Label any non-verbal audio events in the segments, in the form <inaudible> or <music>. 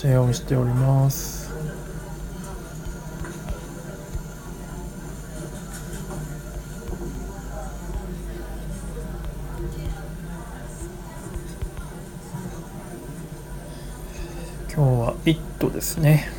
シェアをしております今日は「イット!」ですね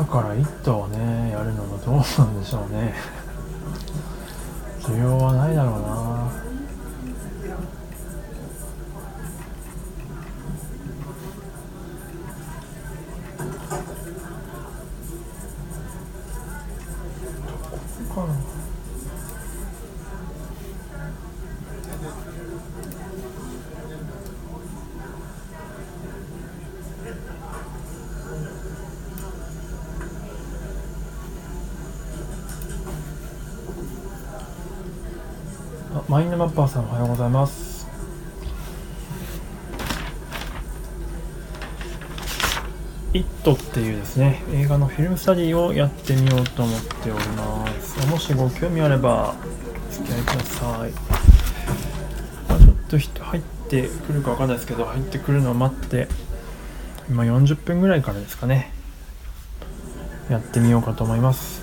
朝から「1頭!」ねやるのもどうなんでしょうねマッパーさんおはようございます「イット!」っていうですね映画のフィルムスタディをやってみようと思っております。もしご興味あればお付き合いください、まあ、ちょっと人入ってくるかわかんないですけど入ってくるのを待って今40分ぐらいからですかねやってみようかと思います。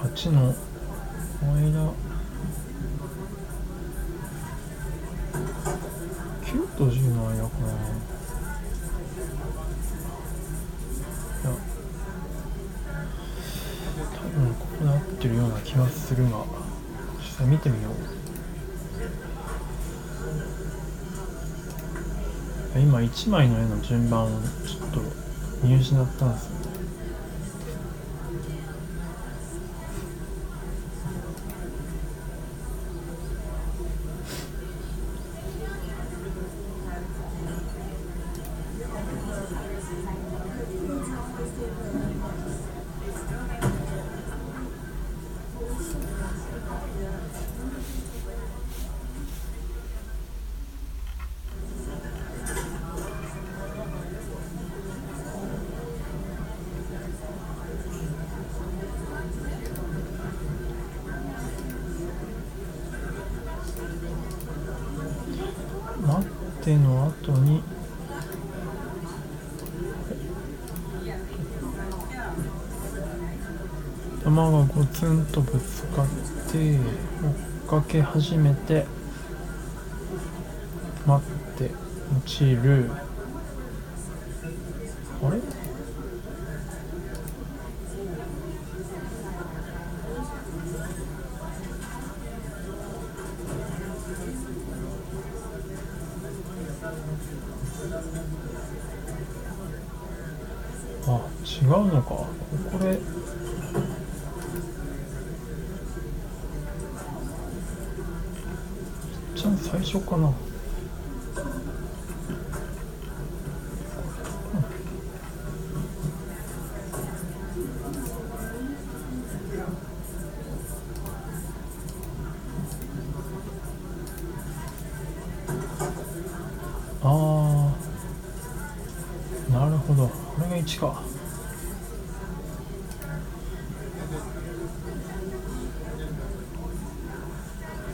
8の間。9と10の間かな。いや。多分ここで合ってるような気がするが。実際見てみよう。今1枚の絵の順番をちょっと見失ったんですツンとぶつかっておかけ始めて待って落ちる。あれ？あ違うのか。これちゃん最初かな。ああなるほど。これが1か。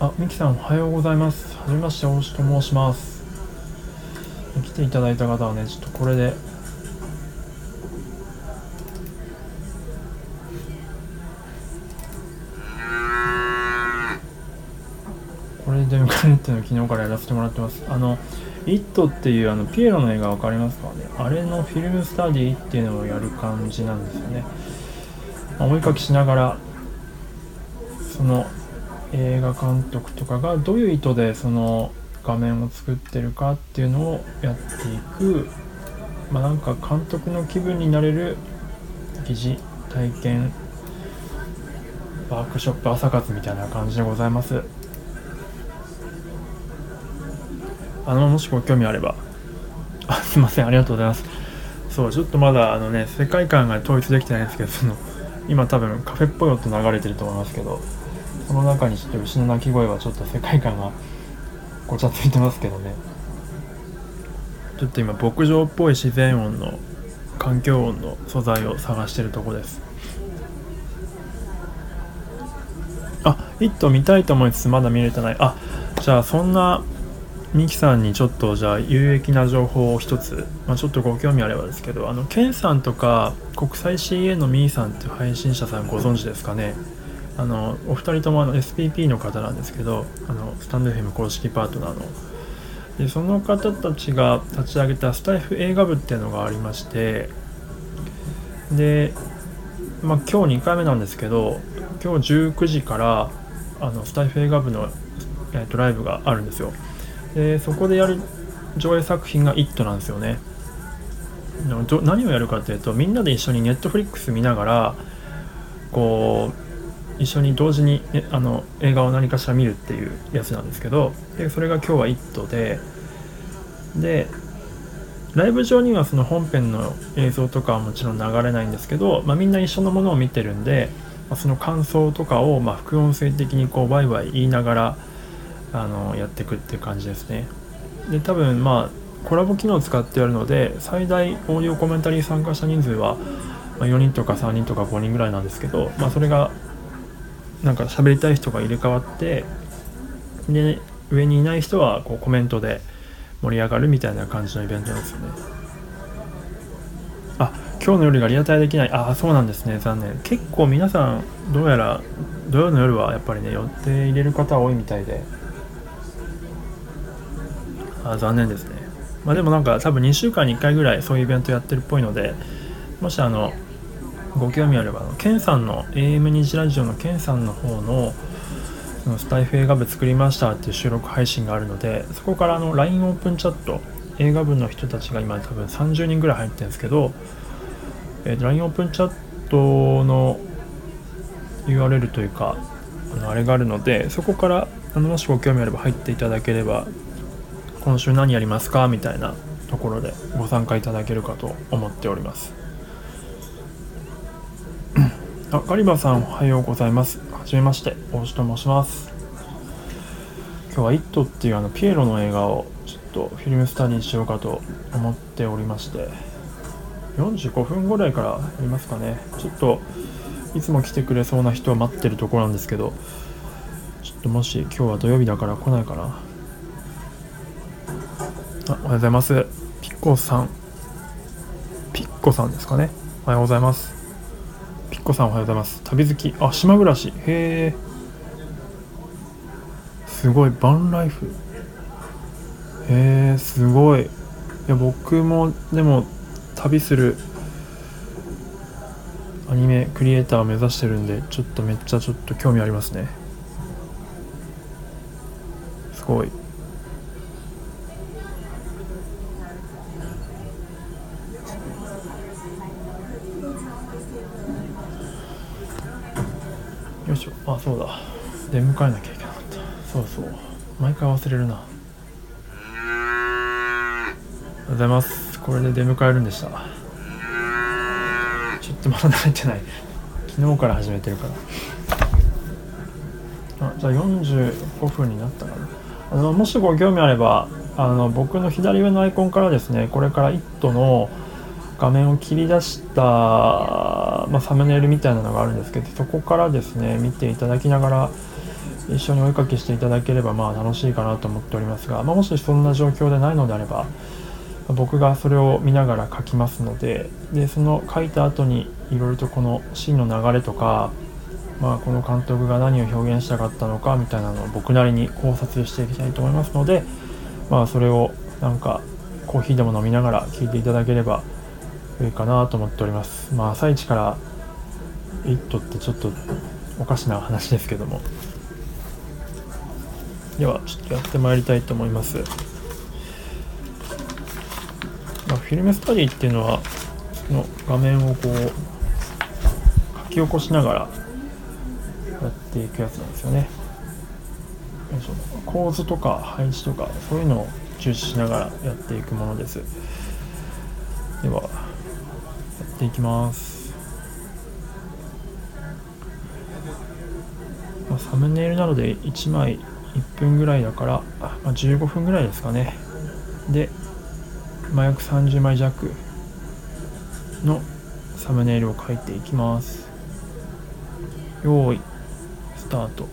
あミキさんおはようございます。はじめまして大志と申します。来ていただいた方はねちょっとこれでこれで迎えるっていうのを昨日からやらせてもらってます。あの「イット!」っていうあのピエロの映画わかりますかね？あれのフィルムスタディっていうのをやる感じなんですよね、まあ、お絵かきしながらその映画監督とかがどういう意図でその画面を作ってるかっていうのをやっていくまあなんか監督の気分になれる疑似体験ワークショップ朝活みたいな感じでございます。あのもしご興味あれば。あすいませんありがとうございます。そうちょっとまだあのね世界観が統一できてないんですけどその今多分カフェっぽい音流れてると思いますけど。の中にちょっと牛の鳴き声はちょっと世界観がごちゃついてますけどね。ちょっと今牧場っぽい自然音の環境音の素材を探してるとこです。あ「イット!」見たいと思いつつまだ見れてない。あじゃあそんなミキさんにちょっとじゃあ有益な情報を一つ、まあ、ちょっとご興味あればですけどあのケンさんとか国際 CA のミーさんっていう配信者さんご存知ですかね？あのお二人ともあの SPP の方なんですけどあのスタンド FM 公式パートナーのでその方たちが立ち上げたスタイフ映画部っていうのがありましてで、まあ、今日2回目なんですけど今日19時からあのスタイフ映画部の、えー、とライブがあるんですよでそこでやる上映作品が「イット!」なんですよね何をやるかというとみんなで一緒にネットフリックス見ながらこう一緒に同時に、ね、あの映画を何かしら見るっていうやつなんですけどでそれが今日は「イット!」ででライブ上にはその本編の映像とかはもちろん流れないんですけど、まあ、みんな一緒のものを見てるんで、まあ、その感想とかをまあ副音声的にこうワイワイ言いながらあのやっていくっていう感じですねで多分まあコラボ機能を使ってやるので最大オーディオコメンタリー参加者人数は4人とか3人とか5人ぐらいなんですけど、まあ、それがなんか喋りたい人が入れ替わってで上にいない人はこうコメントで盛り上がるみたいな感じのイベントですよね。あ今日の夜がリアタイできない。ああそうなんですね。残念。結構皆さんどうやら土曜の夜はやっぱりね予定入れる方多いみたいで。あ残念ですね。まあでもなんか多分2週間に1回ぐらいそういうイベントやってるっぽいのでもしあのご興味あればケンさんの AM2 時ラジオのケンさんの方のスタイフ映画部作りましたっていう収録配信があるのでそこからあの LINE オープンチャット映画部の人たちが今多分30人ぐらい入ってるんですけど、えー、LINE オープンチャットの URL というかあのあれがあるのでそこからあのもしご興味あれば入っていただければ今週何やりますか？みたいなところでご参加いただけるかと思っております。あガリバさんおはようございます。はじめまして大志と申します。今日は「イット!」っていうあのピエロの映画をちょっとフィルムスタディしようかと思っておりまして45分ぐらいからやりますかね。ちょっといつも来てくれそうな人は待ってるところなんですけどちょっともし今日は土曜日だから来ないかな。あおはようございます。ピッコさん。ピッコさんですかね。おはようございます。さんおはようございます。旅好き。あ、島暮らし。へえ。すごいバンライフへえすごいいや僕もでも旅するアニメクリエイターを目指してるんでちょっとめっちゃちょっと興味ありますねすごいよいしょ。あそうだ。出迎えなきゃいけなかった。そうそう。毎回忘れるな。おはようございます。これで出迎えるんでした。ちょっとまだ慣れてない。昨日から始めてるから。あじゃあ45分になったかな。あのもしご興味あればあの僕の左上のアイコンからですねこれから「イット!」の画面を切り出した、まあ、サムネイルみたいなのがあるんですけどそこからですね見ていただきながら一緒にお絵かきしていただければまあ楽しいかなと思っておりますが、まあ、もしそんな状況でないのであれば僕がそれを見ながら書きますのででその書いた後にいろいろとこのシーンの流れとか、まあ、この監督が何を表現したかったのかみたいなのを僕なりに考察していきたいと思いますので、まあ、それをなんかコーヒーでも飲みながら聞いていただければかなと思っております。まあ、朝一から「イット!」ってちょっとおかしな話ですけどもではちょっとやってまいりたいと思います。まあ、フィルムスタディっていうのはその画面をこう書き起こしながらやっていくやつなんですよね。構図とか配置とかそういうのを重視しながらやっていくものです。ではっていきます。まあ、サムネイルなので1枚1分ぐらいだから、まあ、15分ぐらいですかね。で、麻薬30枚弱のサムネイルを書いていきます用意スタート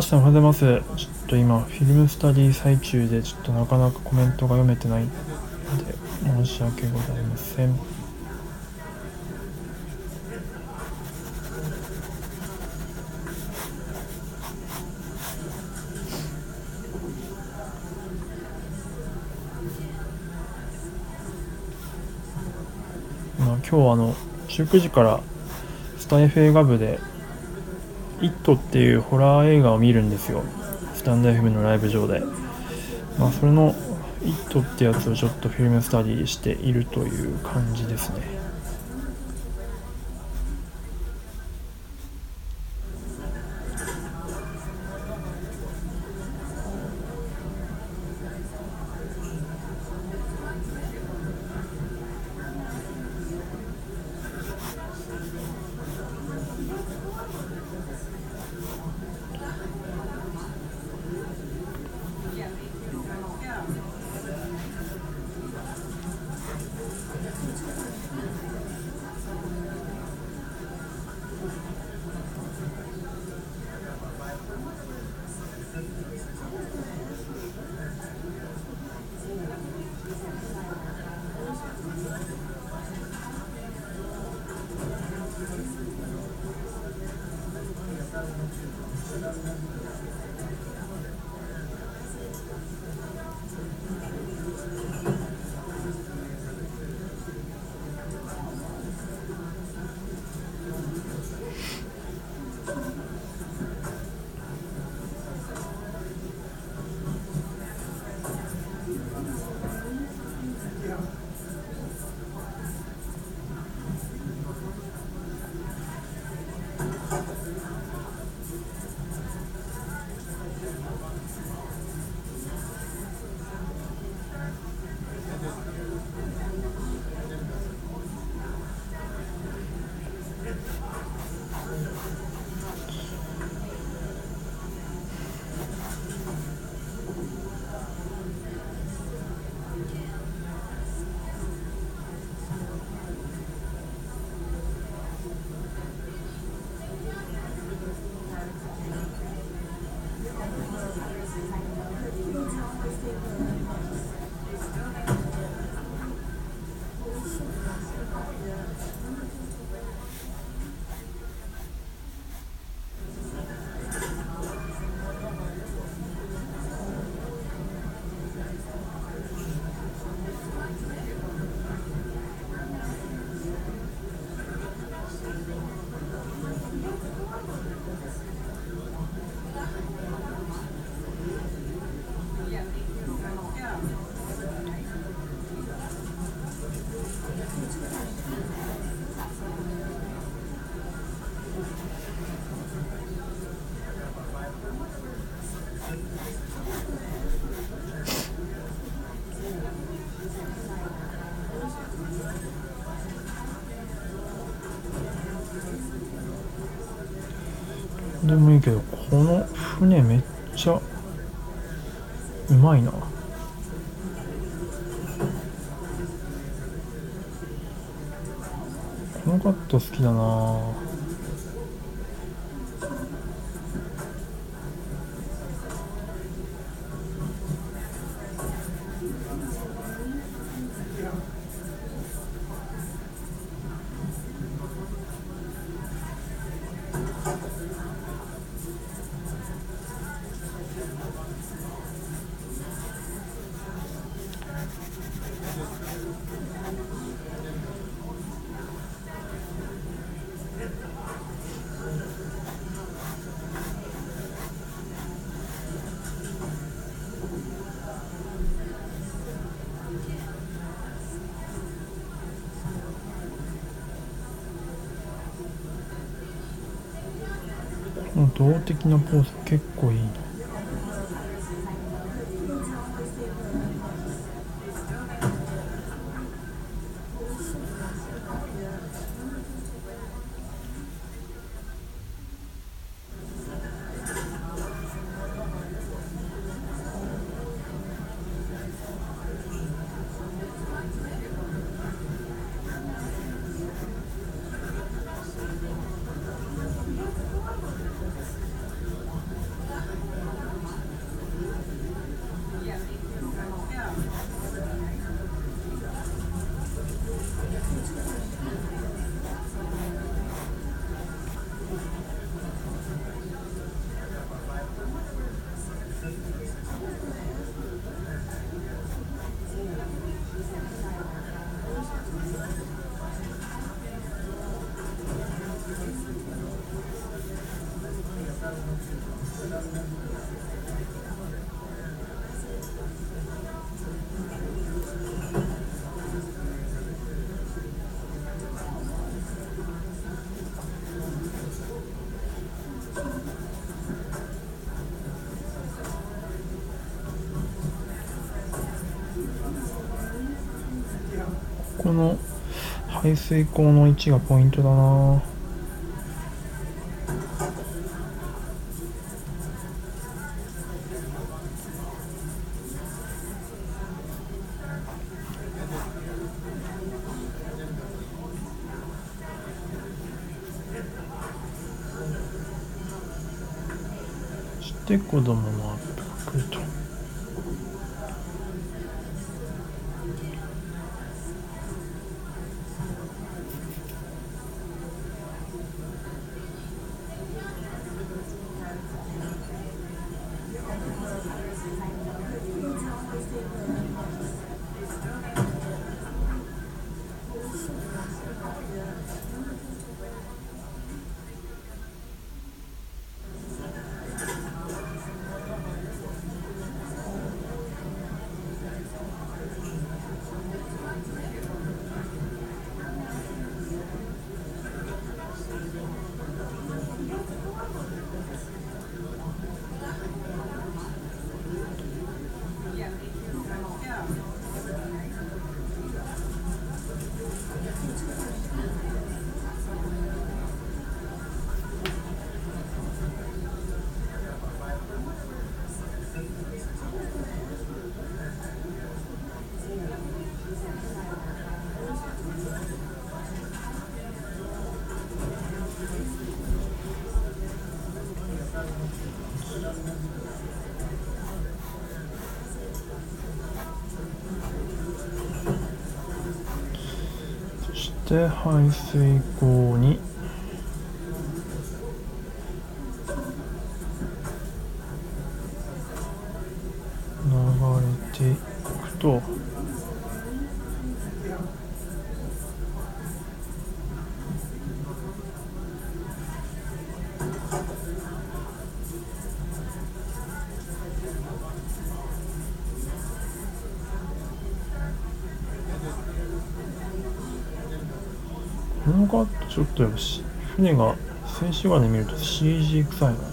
あ、あしさんおはようございます。ちょっと今、フィルムスタディ最中で、ちょっとなかなかコメントが読めてないので、申し訳ございません。まあ、今日はあの19時からスタ F 映画部で「イット!」っていうホラー映画を見るんですよスタンド FM のライブ上でまあそれの「イット!」ってやつをちょっとフィルムスタディしているという感じですねでもいいけどこの船めっちゃうまいな。このカット好きだな。動的なポーズ結構いい。な排水口の位置がポイントだな。排水口によし船が静止画で見ると CG 臭いな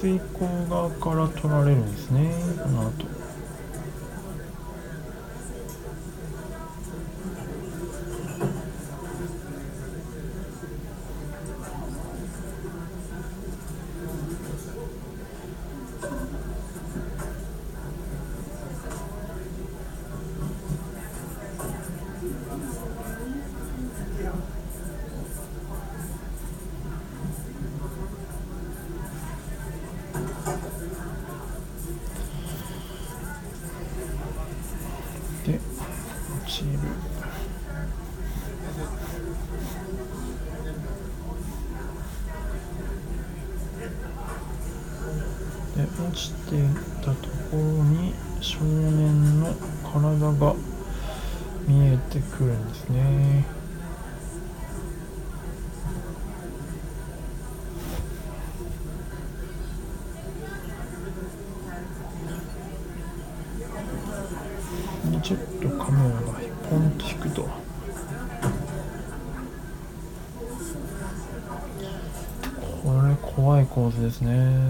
水口側から取られるんですですね。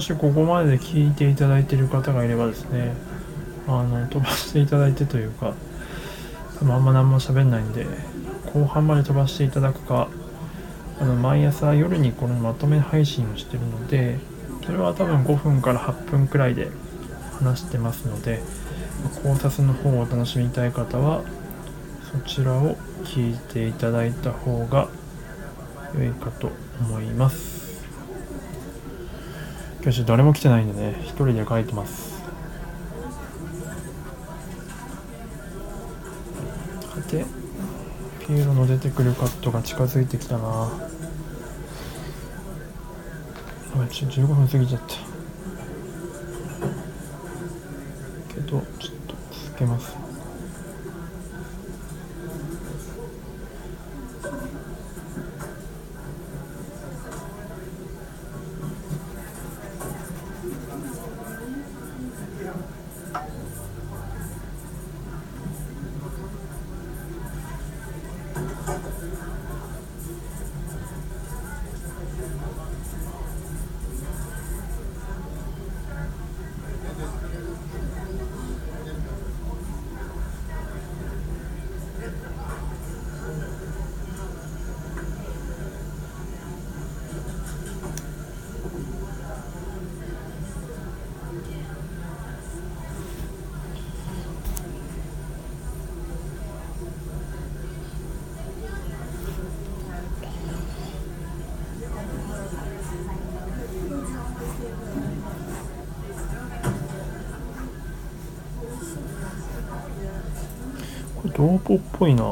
もしここまでで聞いていただいている方がいればですねあの飛ばしていただいてというか多分あんま何も喋んないんで後半まで飛ばしていただくかあの毎朝夜にこのまとめ配信をしてるのでそれは多分5分から8分くらいで話してますので考察の方をお楽しみたい方はそちらを聞いていただいた方が良いかと思います。教し誰も来てないんでね一人で帰いてます。でピエロの出てくるカットが近づいてきたな。あ15分過ぎちゃった。っぽいな。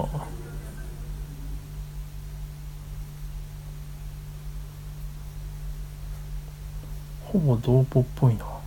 ほぼ同歩っぽいな。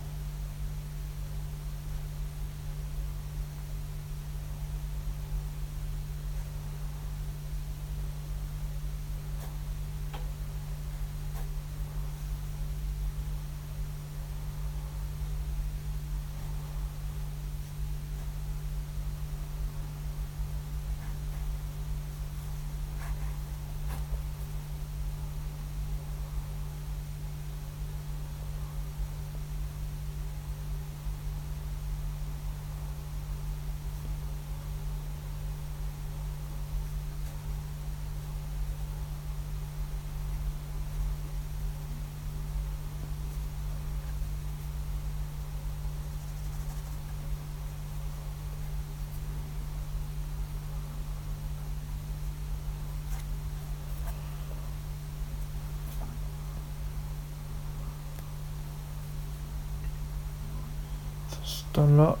そしたら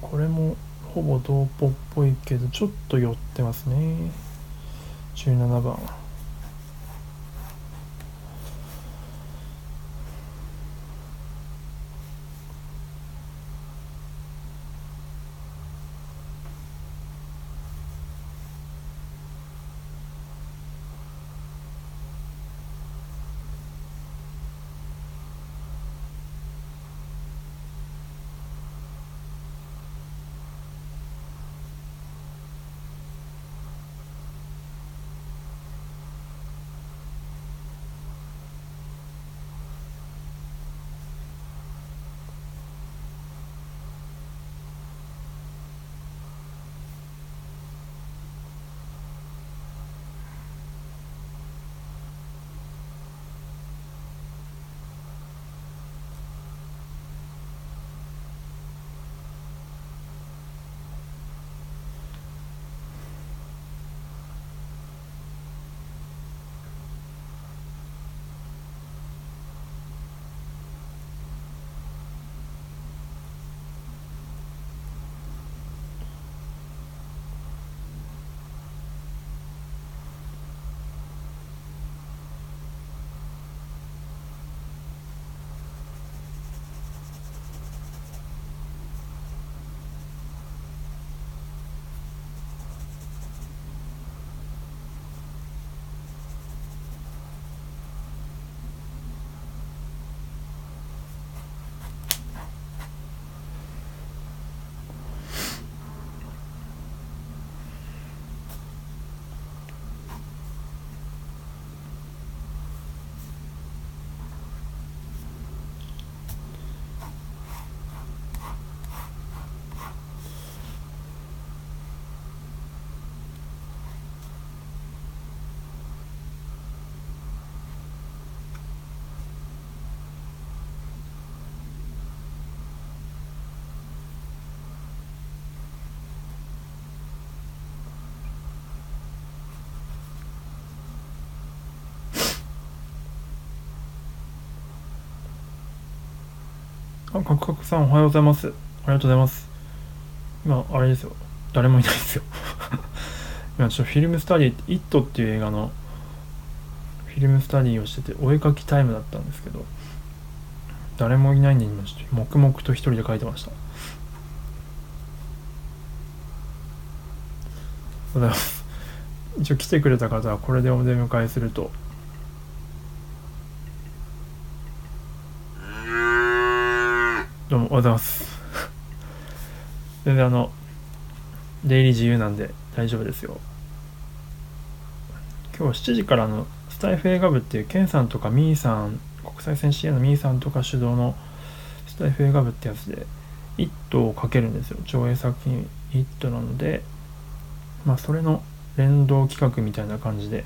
これもほぼ同歩っぽいけどちょっと寄ってますね17番。あ、カクカクさんおはようございます。ありがとうございます。今、あれですよ。誰もいないですよ <laughs> 今、ちょっとフィルムスタディ、イットっていう映画のフィルムスタディをしてて、お絵描きタイムだったんですけど、誰もいないんで、今、ちょっと黙々と一人で描いてました。<laughs> ございます。一応来てくれた方はこれでお出迎えするとどうもおはようございます全然あの出入り自由なんで大丈夫ですよ今日7時からのスタイフ映画部っていうケンさんとかミーさん国際線支援のミーさんとか主導のスタイフ映画部ってやつで「イット!」をかけるんですよ上映作品「イット!」なのでまあそれの連動企画みたいな感じで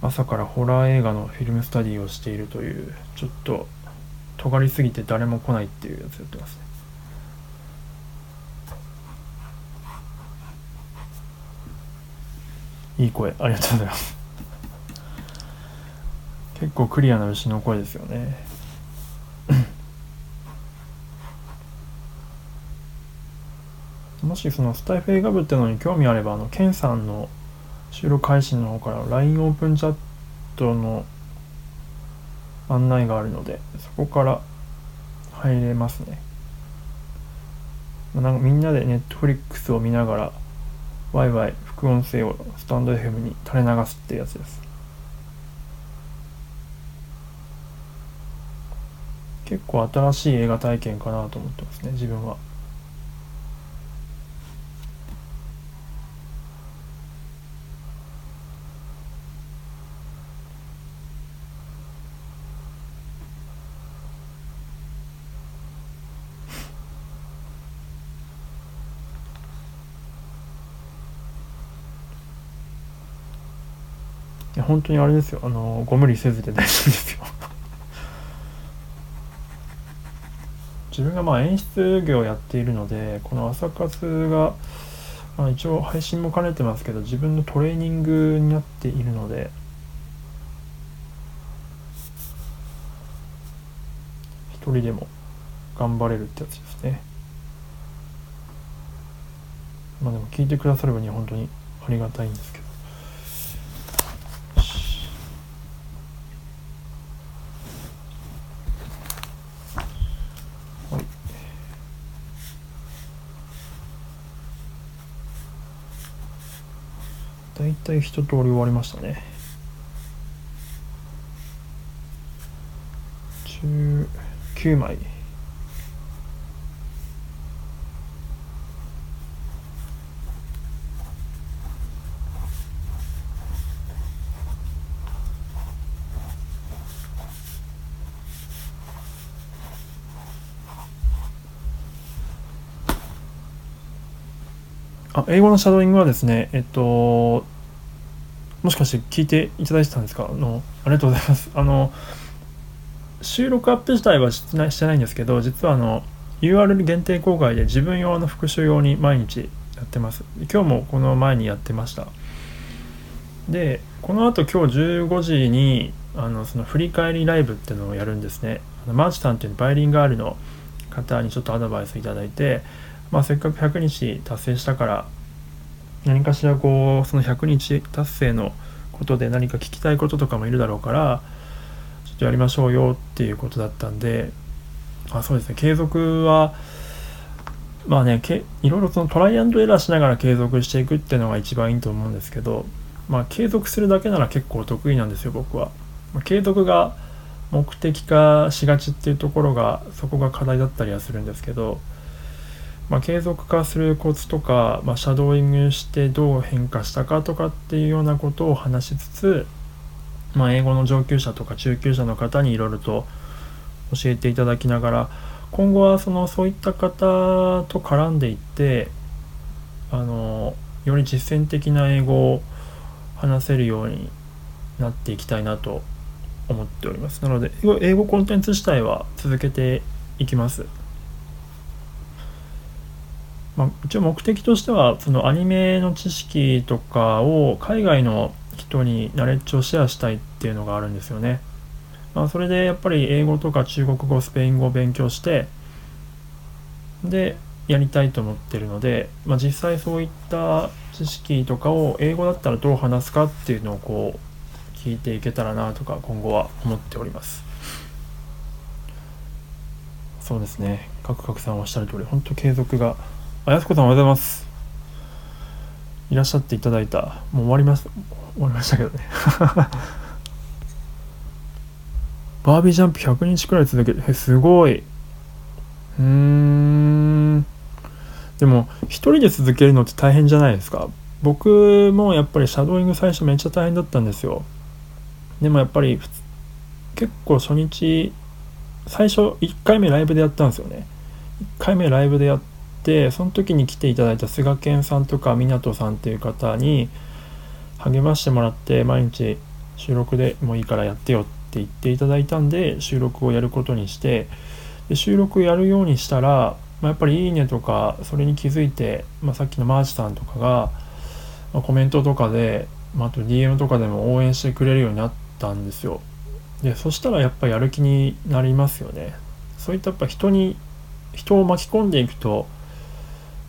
朝からホラー映画のフィルムスタディをしているというちょっと尖りすぎて誰も来ないっていうやつやってますね。いい声ありがとうございます。結構クリアな牛の声ですよね。もしそのスタイフ映画部ってのに興味あればあのケンさんの収録配信の方から LINE オープンチャットの案内があるのでそこから入れますねなんかみんなでネットフリックスを見ながらワイワイ副音声をスタンド FM に垂れ流すってやつです結構新しい映画体験かなと思ってますね自分は。本当にあれですよ。あのご無理せずで大丈夫ですよ。<laughs> 自分がまあ演出業をやっているのでこの朝活が、まあ、一応配信も兼ねてますけど自分のトレーニングになっているので。一人でも頑張れるってやつですね。まあでも聞いてくださる分には本当にありがたいんですけど。大体一通り終わりましたね。19枚。あ英語のシャドーイングはですね、えっと、もしかして聞いていただいてたんですか？あのありがとうございます。あの、収録アップ自体はしてないしてないんですけど、実はあの、URL 限定公開で自分用の復習用に毎日やってます。今日もこの前にやってました。で、この後今日15時に、あの、その振り返りライブっていうのをやるんですね。あのマーチさんっていうバイリンガールの方にちょっとアドバイスいただいて、まあ、せっかく100日達成したから何かしらこうその100日達成のことで何か聞きたいこととかもいるだろうからちょっとやりましょうよっていうことだったんであそうですね継続はまあねけいろいろそのトライアンドエラーしながら継続していくっていうのが一番いいと思うんですけどまあ継続するだけなら結構得意なんですよ僕は。まあ、継続が目的化しがちっていうところがそこが課題だったりはするんですけどまあ、継続化するコツとか、まあ、シャドーイングしてどう変化したかとかっていうようなことを話しつつ、まあ、英語の上級者とか中級者の方にいろいろと教えていただきながら今後はそのそういった方と絡んでいってあのより実践的な英語を話せるようになっていきたいなと思っております。なので英語コンテンツ自体は続けていきます。まあ、一応目的としてはそのアニメの知識とかを海外の人にナレッジをシェアしたいっていうのがあるんですよね。まあ、それでやっぱり英語とか中国語スペイン語を勉強してでやりたいと思ってるので、まあ、実際そういった知識とかを英語だったらどう話すかっていうのをこう聞いていけたらなとか今後は思っておりますそうですねカクカクさんおっしゃる通り本当継続があやすこさんおはようございます。いらっしゃっていただいた。もう終わります。終わりましたけどね。<laughs> バービージャンプ100日くらい続けてえすごい。うーん。でも一人で続けるのって大変じゃないですか。僕もやっぱりシャドーイング最初めっちゃ大変だったんですよ。でもやっぱり結構初日最初1回目ライブでやったんですよね。1回目ライブでやってその時に来ていただいた菅健さんとか湊さんっていう方に励ましてもらって毎日収録でもいいからやってよって言っていただいたんで収録をやることにしてで収録やるようにしたら、まあ、やっぱり「いいね」とかそれに気づいて、まあ、さっきのマーチさんとかが、まあ、コメントとかで、まあ、あと DM とかでも応援してくれるようになったんですよ。でそしたらやっぱやる気になりますよね。そういったやっぱ人に人を巻き込んでいくと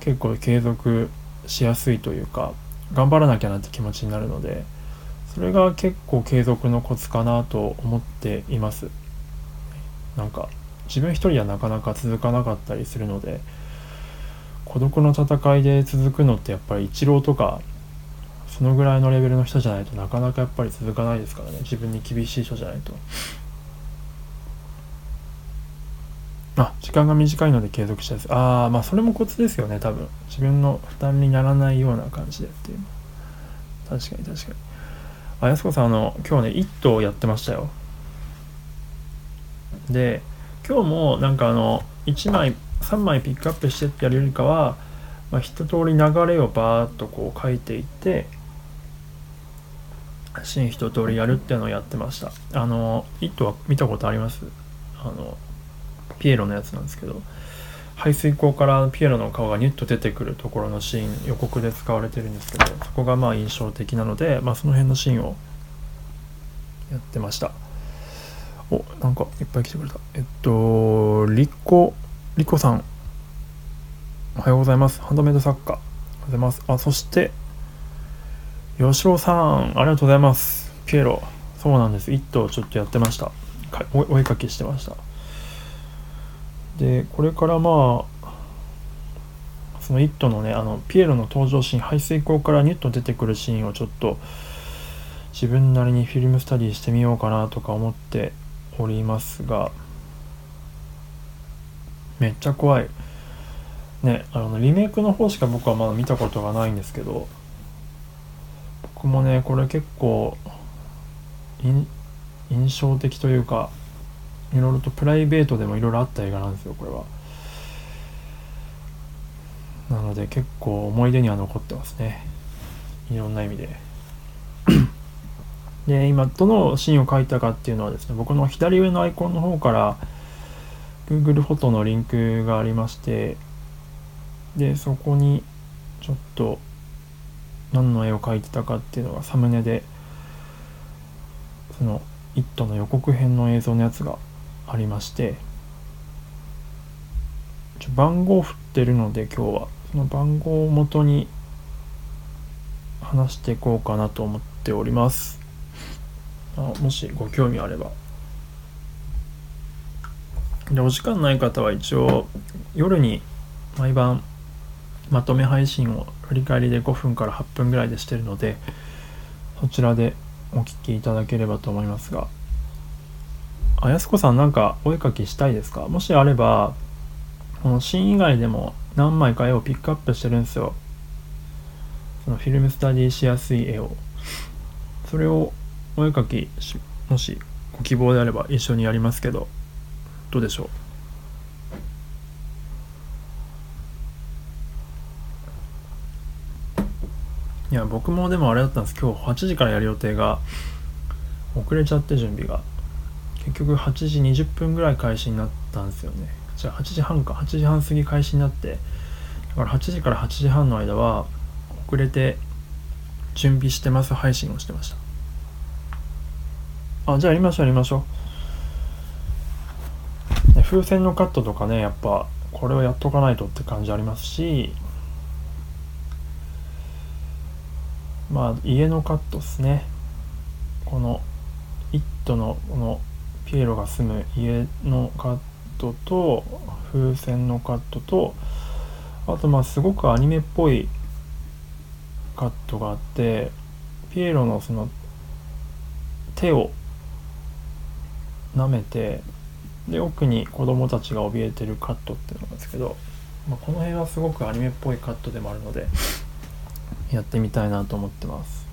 結構継続しやすいというか頑張らなきゃなって気持ちになるのでそれが結構継続のコツかなと思っています。なんか自分一人はなかなか続かなかったりするので孤独の戦いで続くのってやっぱりイチローとかそのぐらいのレベルの人じゃないとなかなかやっぱり続かないですからね。自分に厳しい人じゃないと。あ時間が短いので継続したやつああまあそれもコツですよね多分。自分の負担にならないような感じでっていう。確かに確かに。あやすこさんあの今日ね1頭やってましたよ。で今日もなんかあの1枚3枚ピックアップしてってやるよりかは、まあ、一通り流れをバーッとこう書いていってシーン一通りやるっていうのをやってました。あの「イット!」は見たことあります？あのピエロのやつなんですけど排水溝からピエロの顔がニュッと出てくるところのシーン予告で使われてるんですけどそこがまあ印象的なので、まあ、その辺のシーンをやってました。おなんかいっぱい来てくれた。えっとリコリコさん。おはようございます。ハンドメイド作家。おはようございます。あそして吉郎さん。ありがとうございます。ピエロ。そうなんです。一頭ちょっとやってました。お絵かきしてました。でこれからまあその「イット!」のねあのピエロの登場シーン排水溝からニュッと出てくるシーンをちょっと自分なりにフィルムスタディしてみようかなとか思っておりますがめっちゃ怖いねあのリメイクの方しか僕はまだ見たことがないんですけど僕もねこれ結構印象的というかいろいろとプライベートでもいろいろあった映画なんですよこれはなので結構思い出には残ってますねいろんな意味で <coughs> で今どのシーンを書いたかっていうのはですね僕の左上のアイコンの方から Google フォトのリンクがありましてでそこにちょっと何の絵を描いてたかっていうのがサムネでその「イット!」の予告編の映像のやつがありまして。番号振ってるので今日はその番号をもとに話していこうかなと思っております。あもしご興味あれば。でお時間ない方は一応夜に毎晩まとめ配信を振り返りで5分から8分ぐらいでしてるのでそちらでお聞きいただければと思いますが。あやすこさんなんかお絵かきしたいですか？もしあれば、このシーン以外でも何枚か絵をピックアップしてるんですよ。そのフィルムスタディしやすい絵を。それをお絵かきしもしご希望であれば一緒にやりますけど、どうでしょう？いや、僕もでもあれだったんです。今日8時からやる予定が遅れちゃって準備が。結局8時20分ぐらい開始になったんですよね。じゃあ8時半か。8時半過ぎ開始になってだから8時から8時半の間は遅れて準備してます。配信をしてました。あじゃあやりましょうやりましょう、風船のカットとかねやっぱこれをやっとかないとって感じありますしまあ家のカットですね。この「イット!」のこのピエロが住む家のカットと風船のカットとあとまあすごくアニメっぽいカットがあってピエロのその手を舐めてで奥に子供たちが怯えてるカットっていうのなんですけど、まあ、この辺はすごくアニメっぽいカットでもあるのでやってみたいなと思ってます。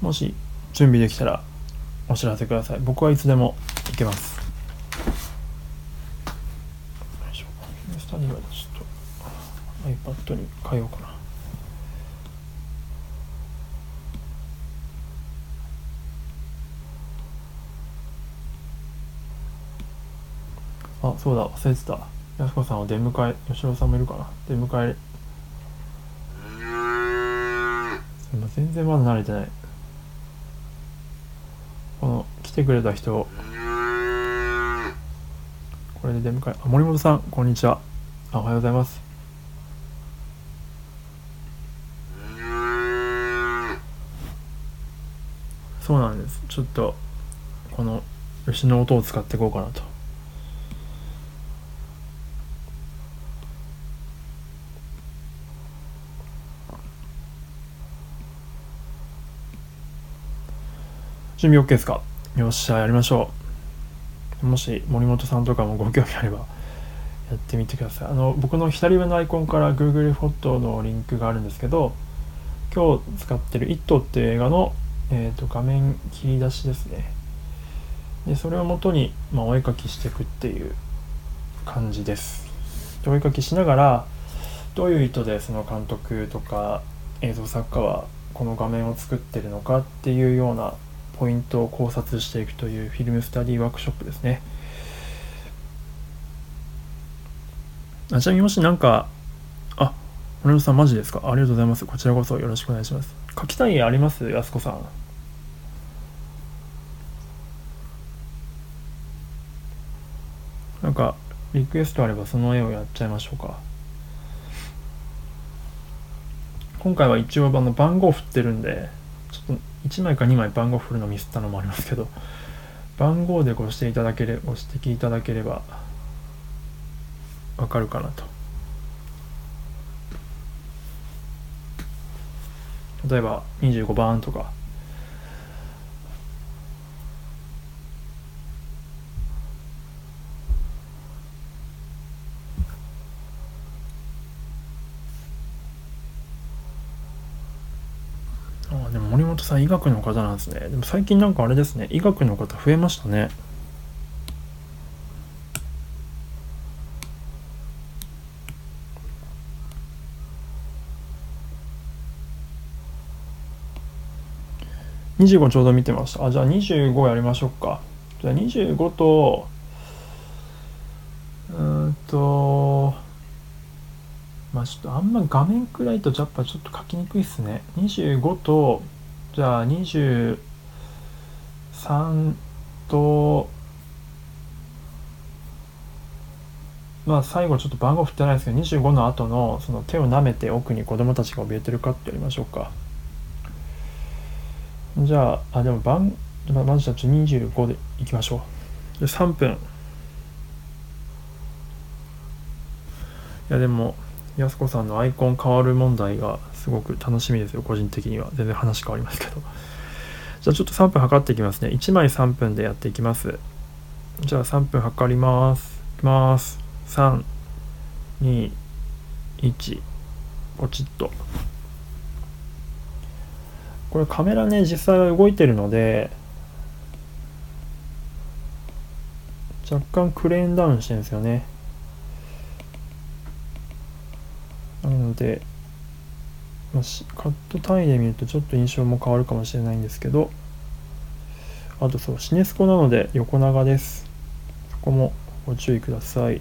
もし準備できたらお知らせください。僕はいつでも行けます。スタディはちょっと iPad に変えようかな。あそうだ忘れてた。やすこさんを出迎え吉郎さんもいるかな。出迎え。今全然まだ慣れてないこの来てくれた人。これで出迎えあ森本さんこんにちは。あおはようございます。そうなんです。ちょっとこの牛の音を使っていこうかなと。準備 OK ですか？よっしゃやりましょう。もし森本さんとかもご興味あればやってみてください。あの僕の左上のアイコンから Google フォトのリンクがあるんですけど今日使ってる「イット!」っていう映画の、えーと、画面切り出しですね。でそれをもとに、まあ、お絵かきしていくっていう感じです。でお絵かきしながらどういう意図でその監督とか映像作家はこの画面を作ってるのかっていうようなポイントを考察していくというフィルムスタディワークショップですね。あちなみにもしなんか、あ、森本さんマジですか？ありがとうございます。こちらこそよろしくお願いします。書きたい絵あります？やすこさん。なんか、リクエストあればその絵をやっちゃいましょうか。今回は一応あの番号振ってるんで、ちょっと1枚か2枚番号振るのミスったのもありますけど番号でご指定いただけれご指摘いただければわかるかなと。例えば25番とか。さん医学の方なんですね。でも最近なんかあれですね、医学の方増えましたね。25ちょうど見てました。あ、じゃあ25やりましょうか。じゃあ25と、うんと、まあちょっとあんま画面暗いとやっぱちょっと書きにくいっすね。25と、じゃあ23とまあ最後ちょっと番号振ってないですけど25の後のその手を舐めて奥に子供たちが怯えてるかってやりましょうか。じゃああでも番まずじゃあ25でいきましょう。で3分。いやでもやすこさんのアイコン変わる問題がすごく楽しみですよ、個人的には。全然話変わりますけど。<laughs> じゃあちょっと3分測っていきますね。1枚3分でやっていきます。じゃあ3分測ります。いきます。3、2、1、ポチッと。これカメラね、実際は動いてるので、若干クレーンダウンしてるんですよね。なので、まあ、カット単位で見るとちょっと印象も変わるかもしれないんですけどあとそうシネスコなので横長ですそこもご注意ください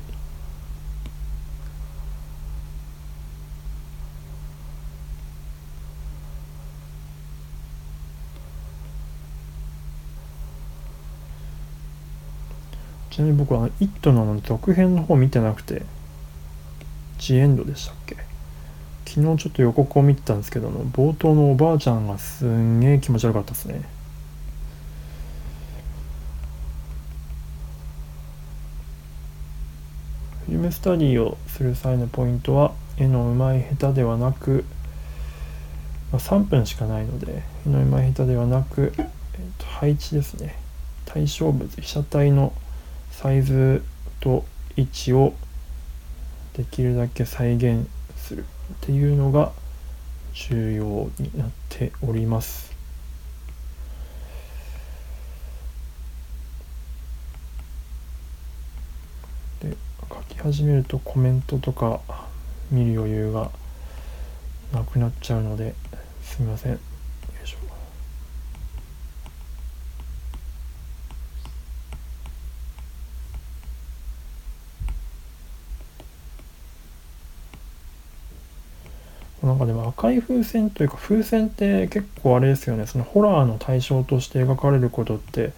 ちなみに僕は「イット!」の続編の方見てなくて「ジエンド」でしたっけ？昨日ちょっと予告を見てたんですけど冒頭のおばあちゃんがすんげえ気持ち悪かったですね。フィルムスタディをする際のポイントは絵の上手い下手ではなく、まあ、3分しかないので絵の上手い下手ではなく、えー、と配置ですね。対象物被写体のサイズと位置をできるだけ再現っていうのが重要になっております。で書き始めるとコメントとか見る余裕がなくなっちゃうのですみません。なんかでも赤い風船というか風船って結構あれですよね。そのホラーの対象として描かれることって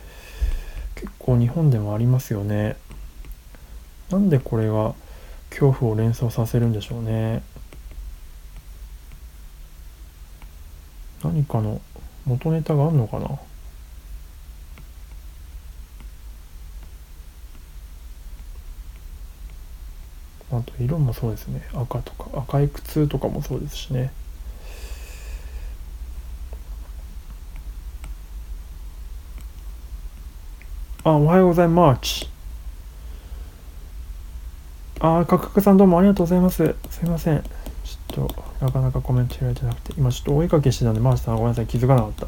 結構日本でもありますよね。なんでこれが恐怖を連想させるんでしょうね。何かの元ネタがあるのかな。あと色もそうですね。赤とか赤い靴とかもそうですしね。あおはようございます。あ価格さんどうもありがとうございます。すいません。ちょっとなかなかコメント開いてなくて今ちょっとお絵かけしてたんでマーシさんごめんなさい。気づかなかった。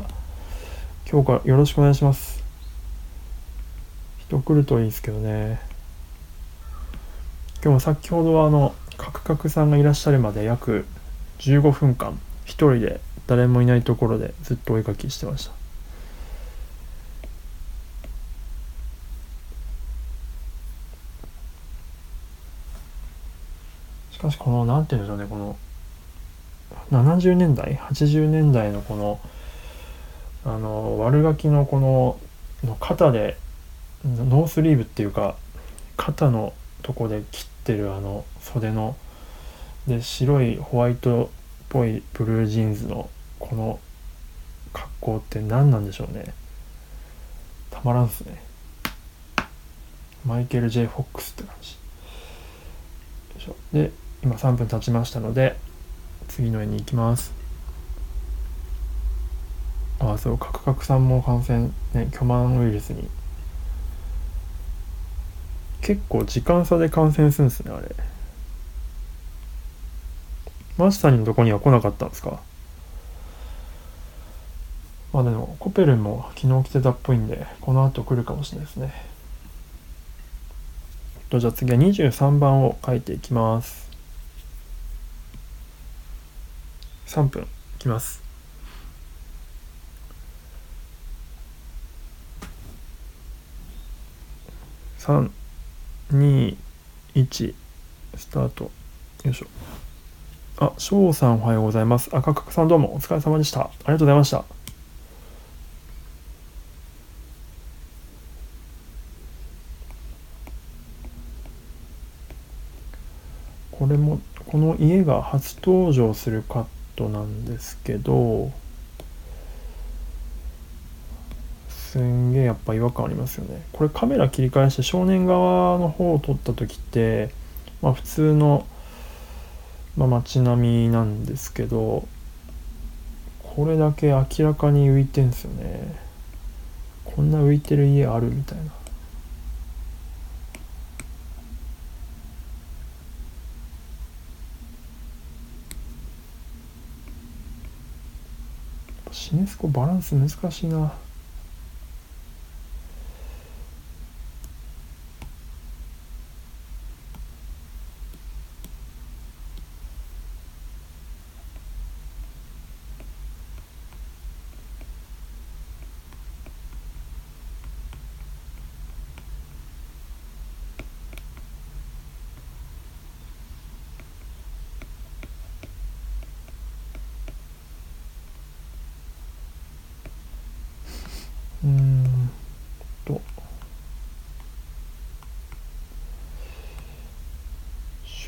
今日からよろしくお願いします。人来るといいですけどね。今日も先ほどはあのカクカクさんがいらっしゃるまで約15分間一人で誰もいないところでずっとお絵かきしてました。しかしこの何て言うんでしょうねこの70年代80年代のこのあの悪ガキのこのの肩でノースリーブっていうか肩のとこで切ってるあの袖ので白いホワイトっぽいブルージーンズのこの格好って何なんでしょうね。たまらんっすね。マイケル・ J・ フォックスって感じで今3分経ちましたので次の絵に行きます。ああそうカクカクさんも感染ね巨万ウイルスに結構時間差で感染するんですねあれ。マスターのとこには来なかったんですか？まあでもコペルも昨日来てたっぽいんでこの後来るかもしれないですね。とじゃあ次は23番を書いていきます。3分いきます。3 2、1、スタート。よいしょ。あ、翔さんおはようございます。赤角さんどうもお疲れ様でした。ありがとうございました。これも、この家が初登場するカットなんですけど、すんげえやっぱ違和感ありますよね。これカメラ切り返して正面側の方を撮った時ってまあ普通の、まあ、街並みなんですけどこれだけ明らかに浮いてんすよね。こんな浮いてる家あるみたいな。シネスコバランス難しいな。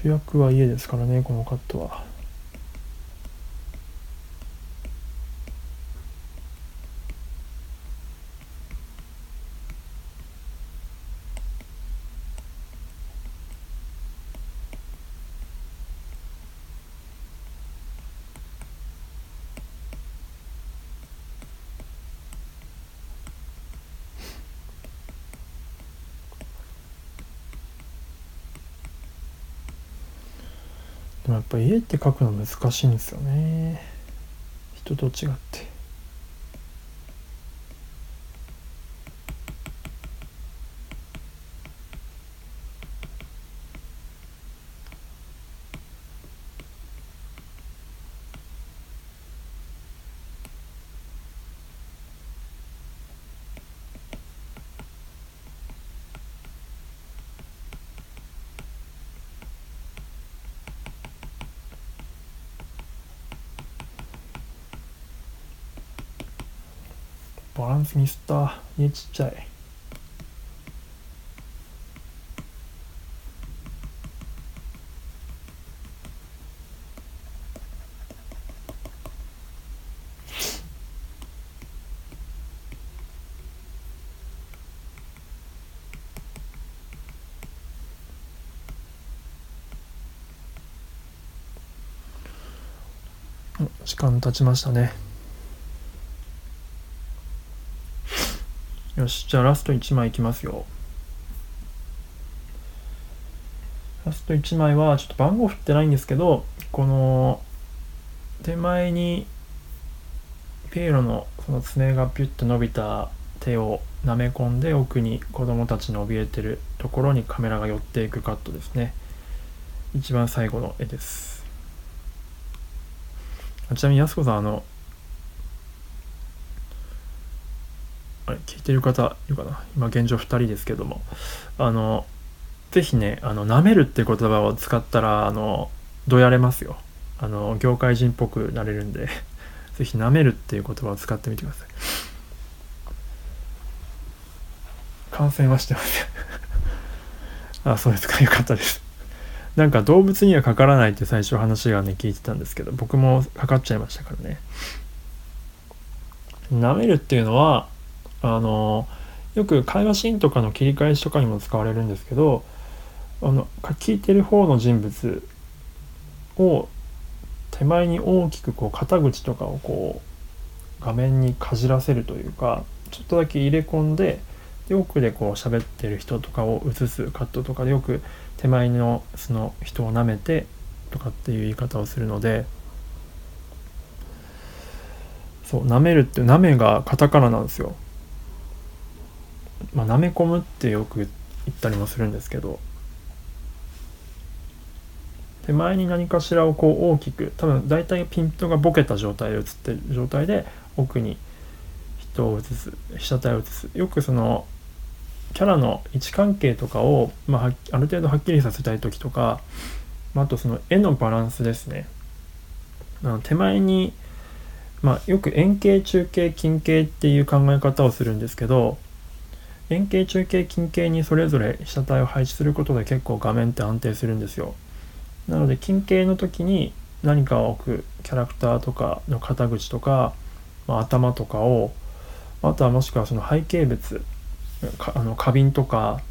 主役は家ですからねこのカットは。ぱ家って書くの難しいんですよね。人と違って。スミスった家ちっちゃい。時間経ちましたね。よし、じゃあラスト1枚いきますよ。ラスト1枚は、ちょっと番号振ってないんですけど、この手前にピエロのその爪がピュッと伸びた手を舐め込んで奥に子供たちの怯えてるところにカメラが寄っていくカットですね。一番最後の絵です。ちなみにやすこさん、あの、れ聞いてる方いるかな？今現状2人ですけども。あのぜひねあの舐めるって言葉を使ったらあのどやれますよ。あの業界人っぽくなれるんで。<laughs> ぜひ舐めるっていう言葉を使ってみてください。感染はしてません <laughs> あそうですか。よかったです。なんか動物にはかからないって最初話がね聞いてたんですけど僕もかかっちゃいましたからね。舐めるっていうのはあのよく会話シーンとかの切り返しとかにも使われるんですけどあの聞いてる方の人物を手前に大きくこう肩口とかをこう画面にかじらせるというかちょっとだけ入れ込んでで奥でこう喋ってる人とかを映すカットとかでよく手前のその人を舐めてとかっていう言い方をするのでそう舐めるって舐めがカタカナなんですよ。まあ、舐め込むってよく言ったりもするんですけど。手前に何かしらをこう大きく多分大体ピントがボケた状態で映ってる状態で奥に人を映す被写体を映す。よくそのキャラの位置関係とかを、まあ、ある程度はっきりさせたい時とか、まあ、あとその絵のバランスですね。あの手前に、まあ、よく円形中形近景っていう考え方をするんですけど円形中形近景にそれぞれ被写体を配置することで結構画面って安定するんですよ。なので近景の時に何かを置くキャラクターとかの肩口とか、まあ、頭とかをあとはもしくはその背景物あの花瓶とか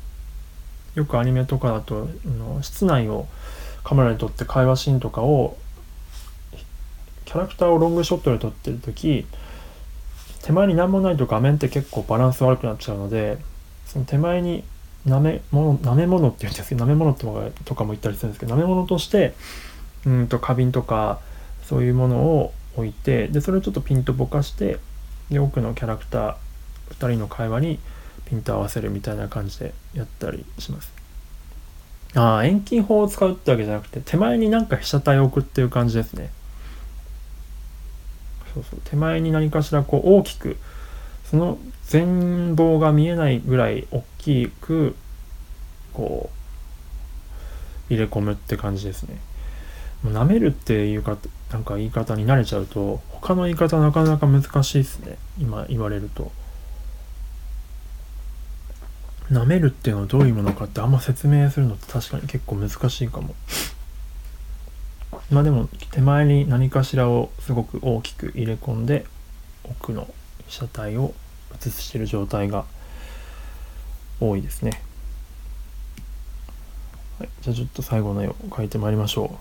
よくアニメとかだとの室内をカメラで撮って会話シーンとかをキャラクターをロングショットで撮ってる時手前に何もないと画面って結構バランス悪くなっちゃうのでその手前になめ物なめ物って言うんですけどなめ物とかとかも言ったりするんですけどなめ物としてうんと花瓶とかそういうものを置いてでそれをちょっとピンとぼかしてで奥のキャラクター2人の会話にピント合わせるみたいな感じでやったりします。ああ遠近法を使うってわけじゃなくて手前になんか被写体を置くっていう感じですね。そうそう手前に何かしらこう大きくその全貌が見えないぐらい大きくこう入れ込むって感じですね。もう舐めるっていうかなんか言い方に慣れちゃうと他の言い方なかなか難しいですね今言われると。舐めるっていうのはどういうものかってあんま説明するのって確かに結構難しいかも。まあでも手前に何かしらをすごく大きく入れ込んで奥の車体を映してる状態が多いですね。はい、じゃあちょっと最後の絵を描いてまいりましょ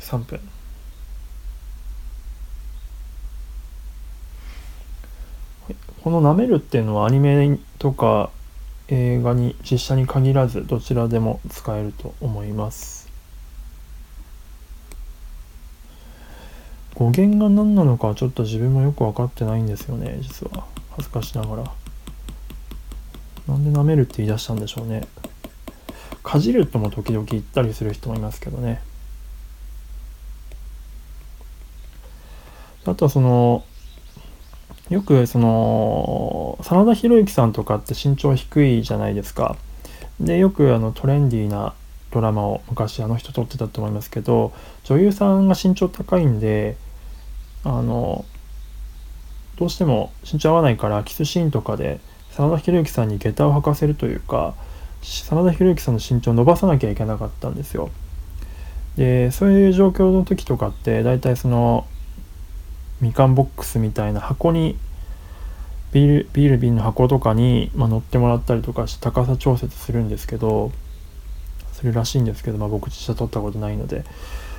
う。3分。この「舐める」っていうのはアニメとか映画に実写に限らずどちらでも使えると思います。語源が何なのかちょっと自分もよく分かってないんですよね実は。恥ずかしながら。なんで舐めるって言い出したんでしょうね。かじるとも時々言ったりする人もいますけどね。あとはそのよくその真田広之さんとかって身長低いじゃないですか。でよくあのトレンディーなドラマを昔あの人撮ってたと思いますけど女優さんが身長高いんであのどうしても身長合わないからキスシーンとかで真田広之さんに下駄を履かせるというか真田広之さんの身長を伸ばさなきゃいけなかったんですよ。でそういう状況の時とかって大体そのみかんボックスみたいな箱にビール瓶の箱とかに、まあ、乗ってもらったりとかして高さ調節するんですけどするらしいんですけど、まあ、僕実写撮ったことないので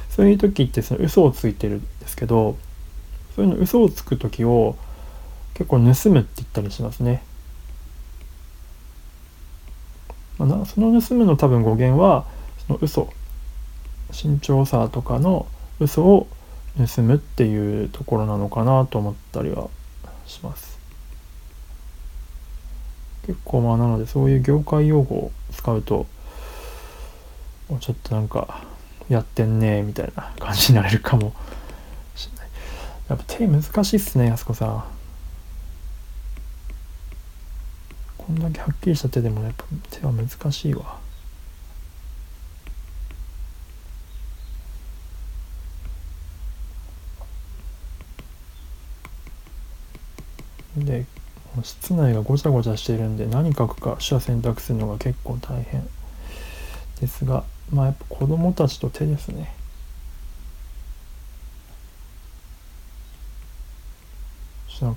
そういう時ってその嘘をついてるんですけどそういうの嘘をつく時を結構盗むって言ったりしますね。まあ、その盗むの多分語源はその嘘慎重さとかの嘘を盗むっていうところなのかなと思ったりはします。結構まあなのでそういう業界用語を使うとちょっとなんかやってんねみたいな感じになれるかも。しれないやっぱ手難しいっすねやすこさん。こんだけはっきりした手でもやっぱ手は難しいわ。で室内がごちゃごちゃしてるんで何書くか手話選択するのが結構大変ですがまあやっぱ子供たちと手ですね。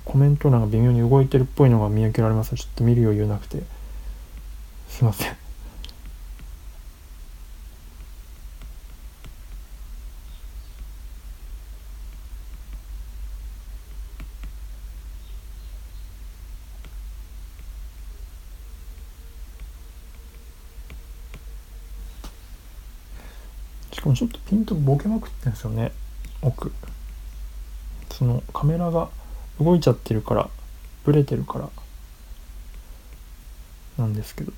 コメント欄が微妙に動いてるっぽいのが見受けられます。ちょっと見る余裕なくて。すいませんしかもちょっとボケまくってんですよね。奥。そのカメラが動いちゃってるからブレてるから。なんですけど。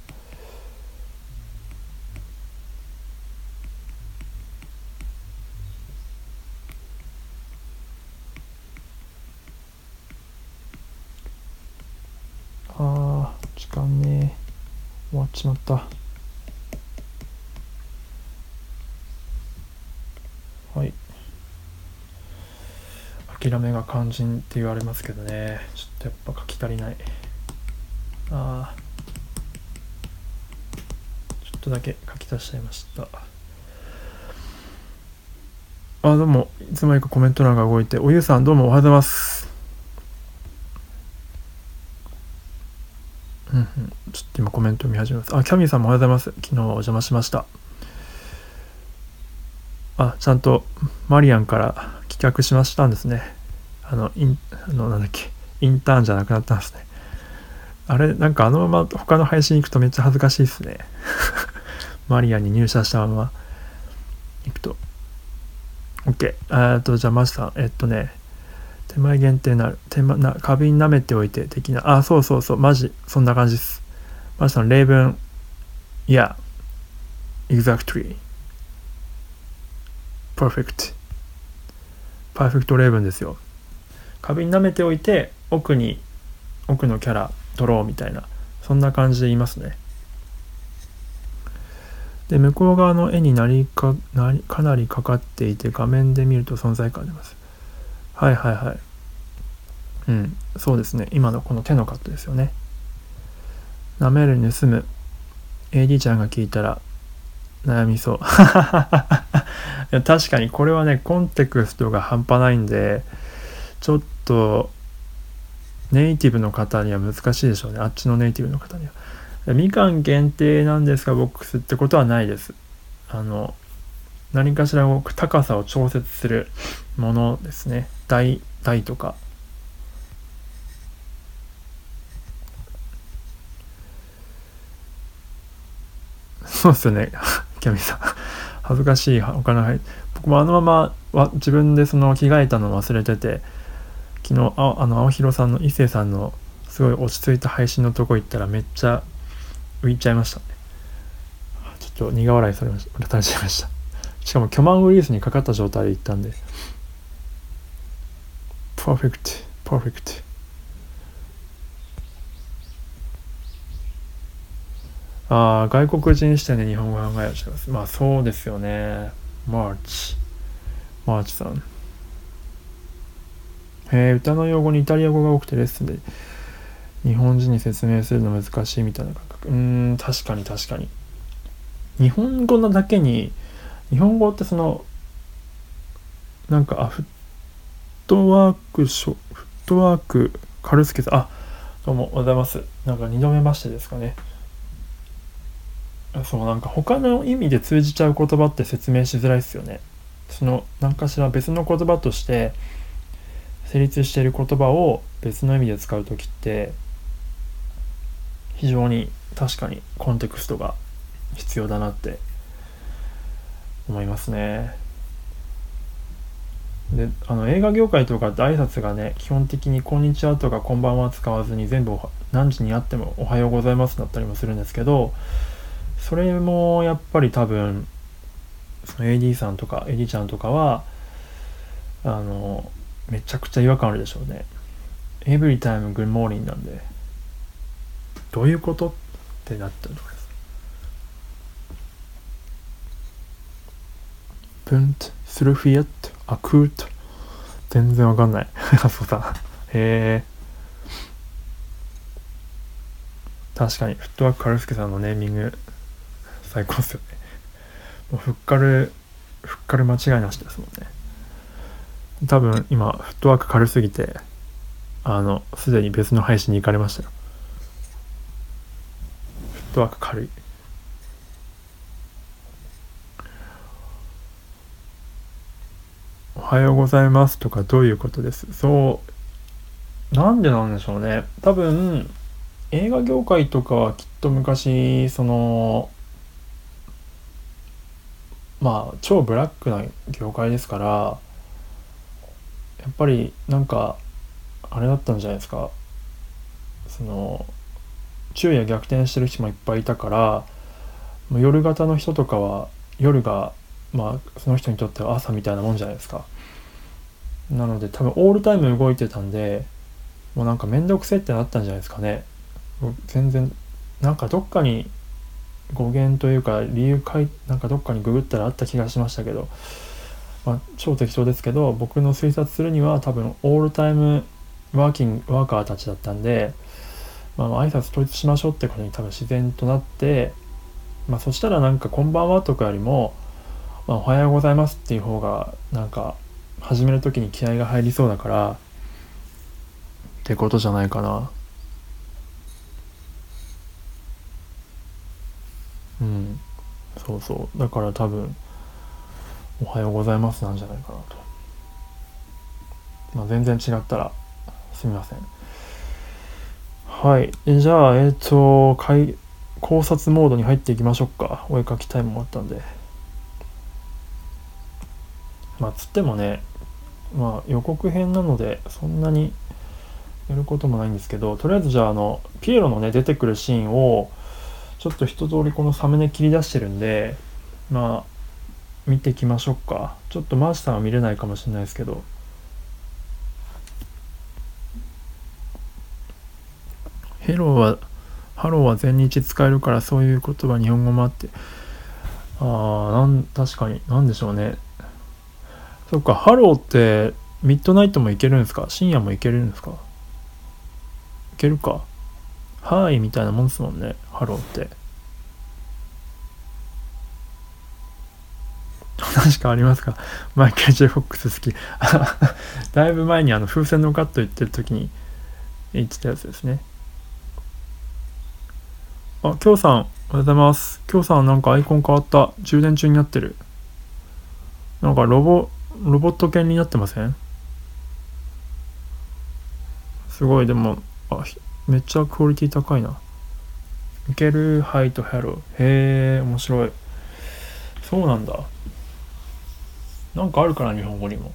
あー時間ね終わっちまったはい諦めが肝心って言われますけどね。ちょっとやっぱ書き足りない。ああちょっとだけ書き足しちゃいました。あどうも。いつの間にかコメント欄が動いて。おゆうさんどうもおはようございます。うんうん。ちょっと今コメント見始めます。あキャミーさんもおはようございます。昨日はお邪魔しました。あちゃんとマリアンから棄却しましたんですね。あの、イン、あの、なんだっけ、インターンじゃなくなったんですね。あれ、なんかあのまま他の配信行くとめっちゃ恥ずかしいですね。<laughs> マリアに入社したまま行くと。OK。えっと、じゃあマジさん、えっとね、手前限定なる、手間な花瓶舐めておいて的な、あ、そうそうそう、マジ、そんな感じです。マジさん、例文、いや、exactly, perfect. パーフェクトレーブンですよ花瓶舐めておいて奥に奥のキャラ取ろうみたいなそんな感じで言いますね。で向こう側の絵になりかなりかなりかかっていて画面で見ると存在感出ます。はいはいはい。うん。そうですね。今のこの手のカットですよね。舐める盗む。AD ちゃんが聞いたら悩みそう。<laughs> いや確かにこれはねコンテクストが半端ないんでちょっとネイティブの方には難しいでしょうね。あっちのネイティブの方には。みかん限定なんですかボックスってことはないです。あの何かしら高さを調節するものですね。台台とか。そうですよね。<laughs> キャミさん。恥ずかしい。お金入僕もあのままは自分でその着替えたの忘れてて昨日ああの青弘さんの伊勢さんのすごい落ち着いた配信のとこ行ったらめっちゃ浮いちゃいましたね。ちょっと苦笑いされました。されちゃいましたしかも巨万ウイルスにかかった状態で行ったんでパーフェクトパーフェクトああ外国人視点で日本語考えをしてますまあそうですよねマーチマーチさんへえ歌の用語にイタリア語が多くてレッスンで日本人に説明するの難しいみたいな感覚。うん確かに確かに。日本語なだけに日本語ってそのなんかあフットワークショフットワークカルスケさんあどうもおはようございます。なんか2度目ましてですかね。そうなんか他の意味で通じちゃう言葉って説明しづらいですよね。その何かしら別の言葉として成立している言葉を別の意味で使う時って非常に確かにコンテクストが必要だなって思いますね。であの映画業界とかって挨拶がね基本的に「こんにちは」とか「こんばんは」使わずに全部何時に会っても「おはようございます」だったりもするんですけどそれもやっぱり多分その AD さんとか AD ちゃんとかはあのめちゃくちゃ違和感あるでしょうね。Every time good morning なんでどういうことってなったところです。プント、スルフィエット、アクート。全然わかんない。<laughs> そうだ。へえ。確かに、フットワークカルスケさんのネーミング、最高っすよね。もうふっかる、ふっかる間違いなしですもんね。多分今、フットワーク軽すぎて、あの、すでに別の配信に行かれましたよ。フットワーク軽い。おはようございますとかどういうことです？そうなんでなんでしょうね多分映画業界とかはきっと昔そのまあ超ブラックな業界ですからやっぱりなんかあれだったんじゃないですか。その昼夜逆転してる人もいっぱいいたから夜型の人とかは夜がまあその人にとっては朝みたいなもんじゃないですか。なので多分オールタイム動いてたんでもうなんか面倒くせってなったんじゃないですかね。全然なんかどっかに語源というか理由かいなんかどっかにググったらあった気がしましたけど、まあ、超適当ですけど僕の推察するには多分オールタイムワーキングワーカーたちだったんで、まあ、挨拶統一しましょうってことに多分自然となって、まあ、そしたらなんか「こんばんは」とかよりもまあ、おはようございますっていう方がなんか始める時に気合が入りそうだからってことじゃないかな。うん。そうそう。だから多分おはようございますなんじゃないかなと。まあ全然違ったらすみません。はい。じゃあえっ、ー、と考察モードに入っていきましょうか。お絵かきタイム終わったんで。まあつってもねまあ予告編なのでそんなにやることもないんですけどとりあえずじゃああのピエロのね出てくるシーンをちょっと一通りこのサムネ切り出してるんでまあ見ていきましょうか。ちょっとマーチさんは見れないかもしれないですけど。ヘローはハローは全日使えるからそういう言葉日本語もあって。ああなん確かに何でしょうね。そっか、ハローってミッドナイトも行けるんですか？深夜も行けるんですか？行けるか？はーいみたいなもんですもんね、ハローって。確かありますか？マイケル・ J・フォックス好き。<laughs> だいぶ前にあの風船のカット言ってる時に言ってたやつですね。あ、きょうさん、おはようございます。きょうさんなんかアイコン変わった。充電中になってる。なんかロボ、ロボット犬になってません？すごい、でも、あ、めっちゃクオリティ高いな。いける？ハイとハロー。へえ、面白い。そうなんだ。なんかあるかな日本語にも。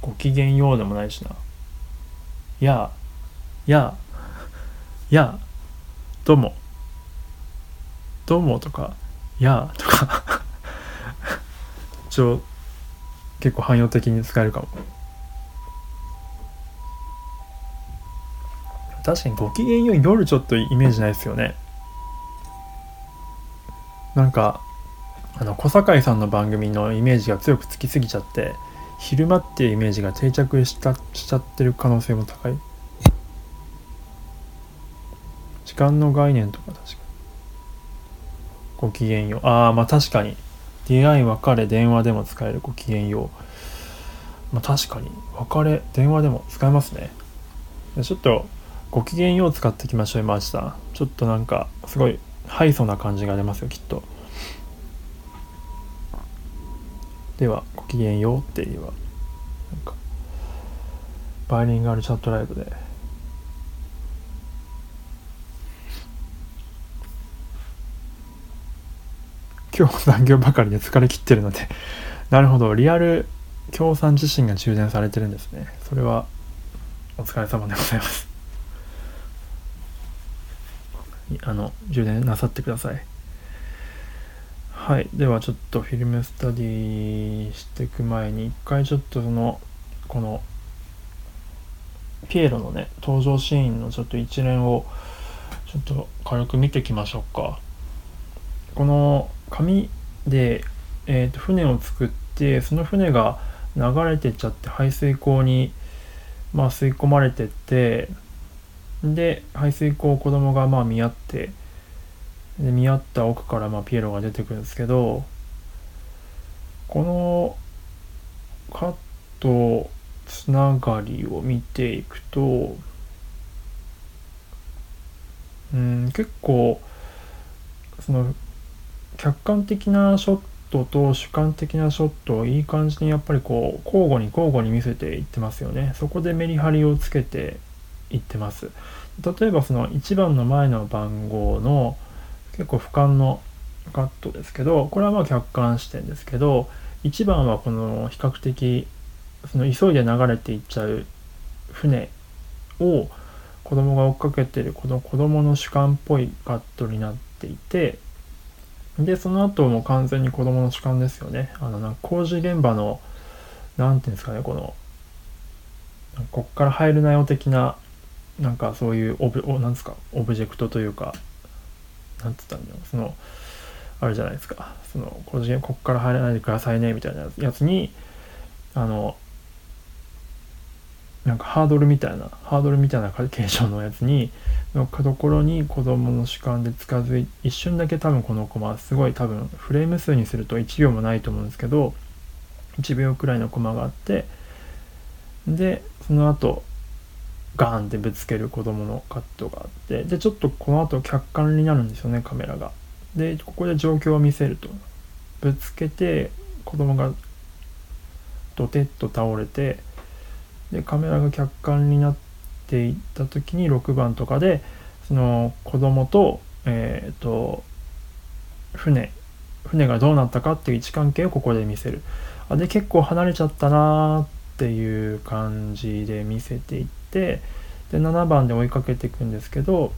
ごきげんようでもないしな。やあやあやあどうも。どうもとかやあとか。<laughs> 一応結構汎用的に使えるかも。確かにごきげんよう夜ちょっとイメージないですよね。なんかあの小堺さんの番組のイメージが強くつきすぎちゃって昼間っていうイメージが定着したしちゃってる可能性も高い。時間の概念とか確かに。ごきげんよう。ああまあ確かに。出会い別れ電話でも使える。ごきげんよう。まあ確かに。別れ電話でも使えますね。ちょっとごきげんよう使っていきましょう今明日。ちょっとなんかすごいハイソな感じが出ますよきっと。ではごきげんようっていうはなんかバイリンガルチャットライブで。今日残業ばかりで疲れ切ってるのでなるほど。リアル協賛自身が充電されてるんですね。それはお疲れ様でございます。あの充電なさってください。はい。ではちょっとフィルムスタディしていく前に一回ちょっとそのこのピエロのね登場シーンのちょっと一連をちょっと軽く見ていきましょうか。この紙で、えー、と船を作ってその船が流れてっちゃって排水溝に、まあ、吸い込まれてってで排水溝を子供がまあ見合ってで見合った奥からまあピエロが出てくるんですけどこのカットつながりを見ていくとうん結構その客観的なショットと主観的なショットをいい感じにやっぱりこう交互に交互に見せていってますよね。そこでメリハリをつけていってます。例えばその1番の前の番号の結構俯瞰のカットですけどこれはまあ客観視点ですけど1番はこの比較的その急いで流れていっちゃう船を子供が追っかけてるこの子供の主観っぽいカットになっていてでその後も完全に子供の主観ですよね。あのなんか工事現場の何ていうんですかねこのこっから入るなよ的ななんかそういうオブおなんですかオブジェクトというかなんつったんだろう。そのあるじゃないですか。その個人こっから入らないでくださいねみたいなやつにあのなんかハードルみたいなハードルみたいな形状のやつにのところに子供の主観で近づい一瞬だけ多分このコマすごい多分フレーム数にすると1秒もないと思うんですけど1秒くらいのコマがあってでその後ガーンってぶつける子供のカットがあってでちょっとこの後客観になるんですよねカメラが。でここで状況を見せるとぶつけて子供がドテッと倒れてでカメラが客観になっていった時に6番とかでその子供とえっ、ー、と船船がどうなったかっていう位置関係をここで見せるあで結構離れちゃったなーっていう感じで見せていってで7番で追いかけていくんですけど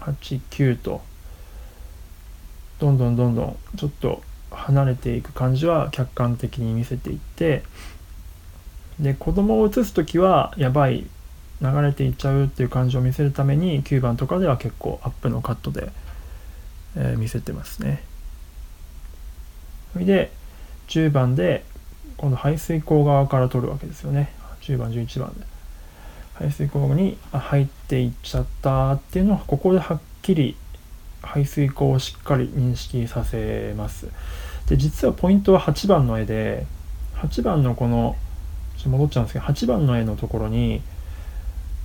89とどんどんどんどんちょっと離れていく感じは客観的に見せていってで子供を映す時はやばい流れていっちゃうっていう感じを見せるために9番とかでは結構アップのカットで、えー、見せてますね。それで10番で今度排水溝側から取るわけですよね。10番11番で。排水溝に入っていっちゃったっていうのはここではっきり排水溝をしっかり認識させます。で実はポイントは8番の絵で8番のこのちょっと戻っちゃうんですけど8番の絵のところに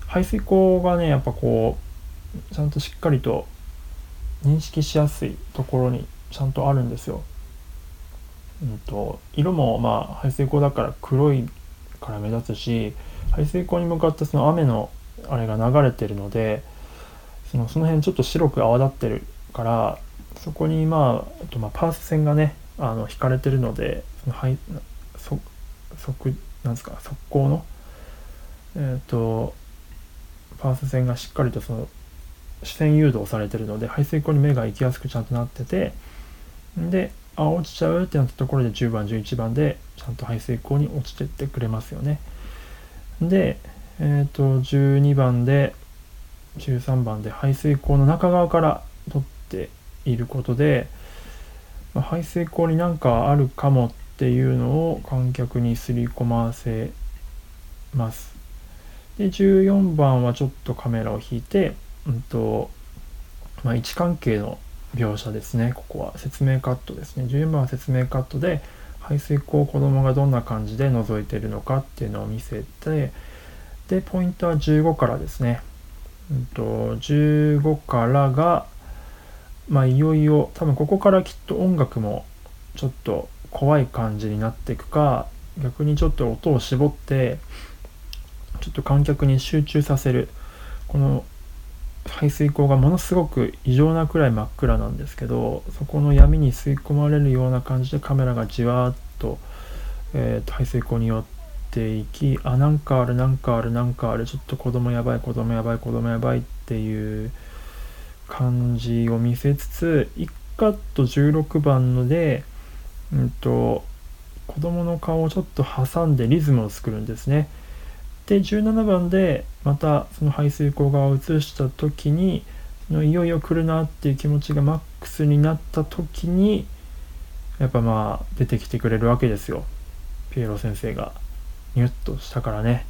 排水溝がねやっぱこうちゃんとしっかりと認識しやすいところにちゃんとあるんですよ。うんと、色もまあ排水溝だから黒いから目立つし排水溝に向かってその雨のあれが流れてるのでそのその辺ちょっと白く泡立ってるからそこにまああとまあパース線がねあの引かれてるのでそのはいそ即なんですか速攻のえっ、とパース線がしっかりとその視線誘導されてるので排水溝に目が行きやすくちゃんとなっててであ落ちちゃうってなったところで10番11番でちゃんと排水溝に落ちてってくれますよね。でえっ、と12番で13番で排水溝の中側から取っていることで、まあ、排水溝になんかあるかもっていうのを観客にすり込ませます。で14番はちょっとカメラを引いて、うんとまあ、位置関係の描写ですね。ここは説明カットですね。14番は説明カットで排水溝子供がどんな感じで覗いてるのかっていうのを見せてでポイントは15からですね、うんと、15からがまあいよいよ多分ここからきっと音楽もちょっと怖い感じになっていくか逆にちょっと音を絞ってちょっと観客に集中させるこの排水溝がものすごく異常なくらい真っ暗なんですけどそこの闇に吸い込まれるような感じでカメラがじわーっと,、えー、と排水溝に寄っていきあなんかあるなんかあるなんかあるちょっと子供やばい子供やばい子供やばいっていう感じを見せつつ1カット16番ので、うんと、子供の顔をちょっと挟んでリズムを作るんですね。で17番でまたその排水溝側を映した時にそのいよいよ来るなっていう気持ちがマックスになった時にやっぱまあ出てきてくれるわけですよ。ピエロ先生が。ニュッとしたからね。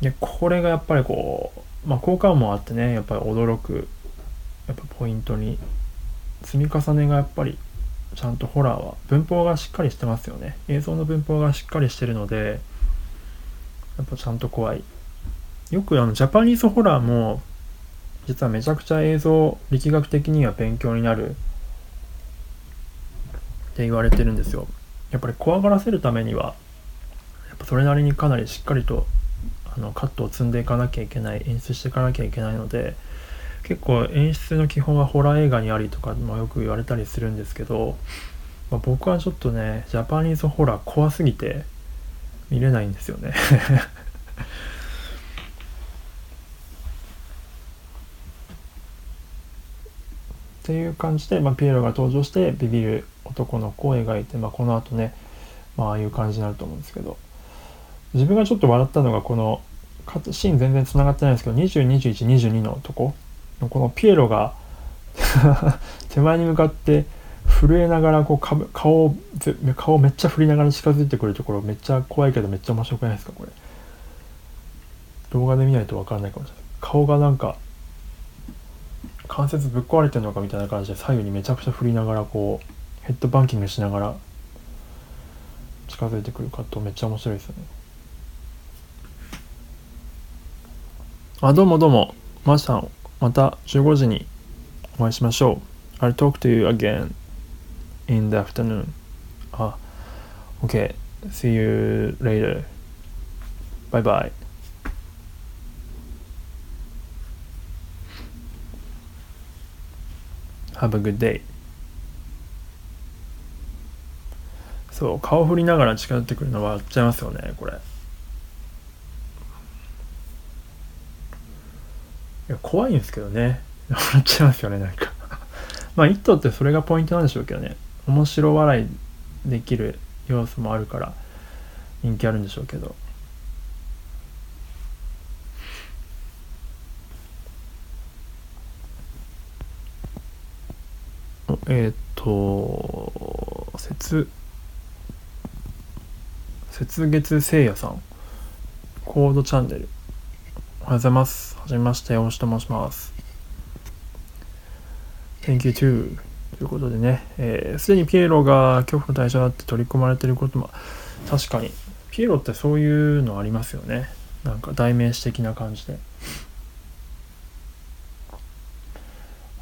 でこれがやっぱりこうまあ効果もあってねやっぱり驚くやっぱポイントに積み重ねがやっぱりちゃんとホラーは文法がしっかりしてますよね。映像の文法がしっかりしてるのでやっぱちゃんと怖い。よくあのジャパニーズホラーも実はめちゃくちゃ映像力学的には勉強になる。って言われてるんですよ。やっぱり怖がらせるためにはやっぱそれなりにかなりしっかりとあのカットを積んでいかなきゃいけない演出していかなきゃいけないので結構演出の基本はホラー映画にありとかもよく言われたりするんですけど、まあ、僕はちょっとねジャパニーズホラー怖すぎて見れないんですよね。<laughs> っていう感じで、まあ、ピエロが登場してビビる男の子を描いて、まあ、この後ね、まあ、ああいう感じになると思うんですけど。自分がちょっと笑ったのがこのシーン全然つながってないんですけど202122のとここのピエロが <laughs> 手前に向かって震えながらこう顔顔めっちゃ振りながら近づいてくるところめっちゃ怖いけどめっちゃ面白くないですかこれ。動画で見ないと分かんないかもしれない。顔がなんか関節ぶっ壊れてるのかみたいな感じで左右にめちゃくちゃ振りながらこうヘッドバンキングしながら近づいてくるカットめっちゃ面白いですよね。あどうもどうも。マシさんまた15時にお会いしましょう。I'll talk to you again. In the afternoon. Ah, okay. See you later. Bye bye. Have a good day. そう、顔振りながら近寄ってくるの笑っちゃいますよね、これ。いや、怖いんですけどね。笑っちゃいますよね、なんか <laughs> まあ、一頭ってそれがポイントなんでしょうけどね。面白笑いできる要素もあるから人気あるんでしょうけど。えっ、と雪雪月聖夜さん。コードチャンネル。おはようございます。はじめまして大志と申します。Thank you too ということでね、す、えー、で、にピエロが恐怖の対象だって取り込まれてることも確かに。ピエロってそういうのありますよね。なんか代名詞的な感じで。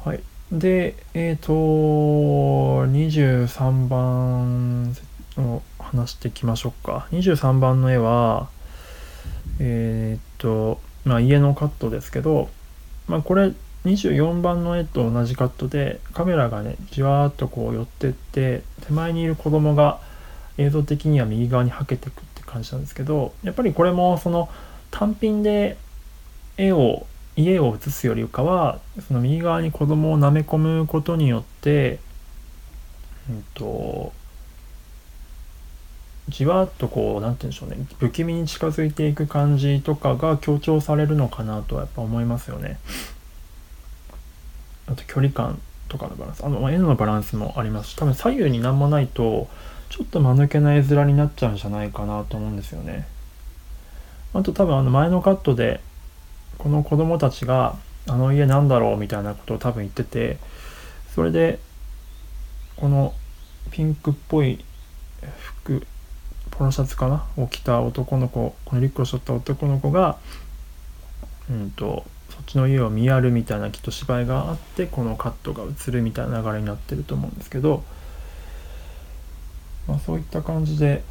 はい。でえっ、ー、と23番を話していきましょうか。23番の絵はえっ、ー、とまあ家のカットですけどまあこれ24番の絵と同じカットでカメラがねじわーっとこう寄ってって手前にいる子供が映像的には右側にはけていくって感じなんですけどやっぱりこれもその単品で絵を家を映すよりかはその右側に子供を舐め込むことによって、うんと、じわっとこう何て言うんでしょうね不気味に近づいていく感じとかが強調されるのかなとはやっぱ思いますよね。あと距離感とかのバランスあの絵のバランスもありますし多分左右に何もないとちょっと間抜けな絵面になっちゃうんじゃないかなと思うんですよね。あと多分あの前のカットでこの子供たちがあの家なんだろうみたいなことを多分言っててそれでこのピンクっぽい服ポロシャツかな？を着た男の子このリュックを背負った男の子がうんとそっちの家を見やるみたいなきっと芝居があってこのカットが映るみたいな流れになってると思うんですけど、まあ、そういった感じで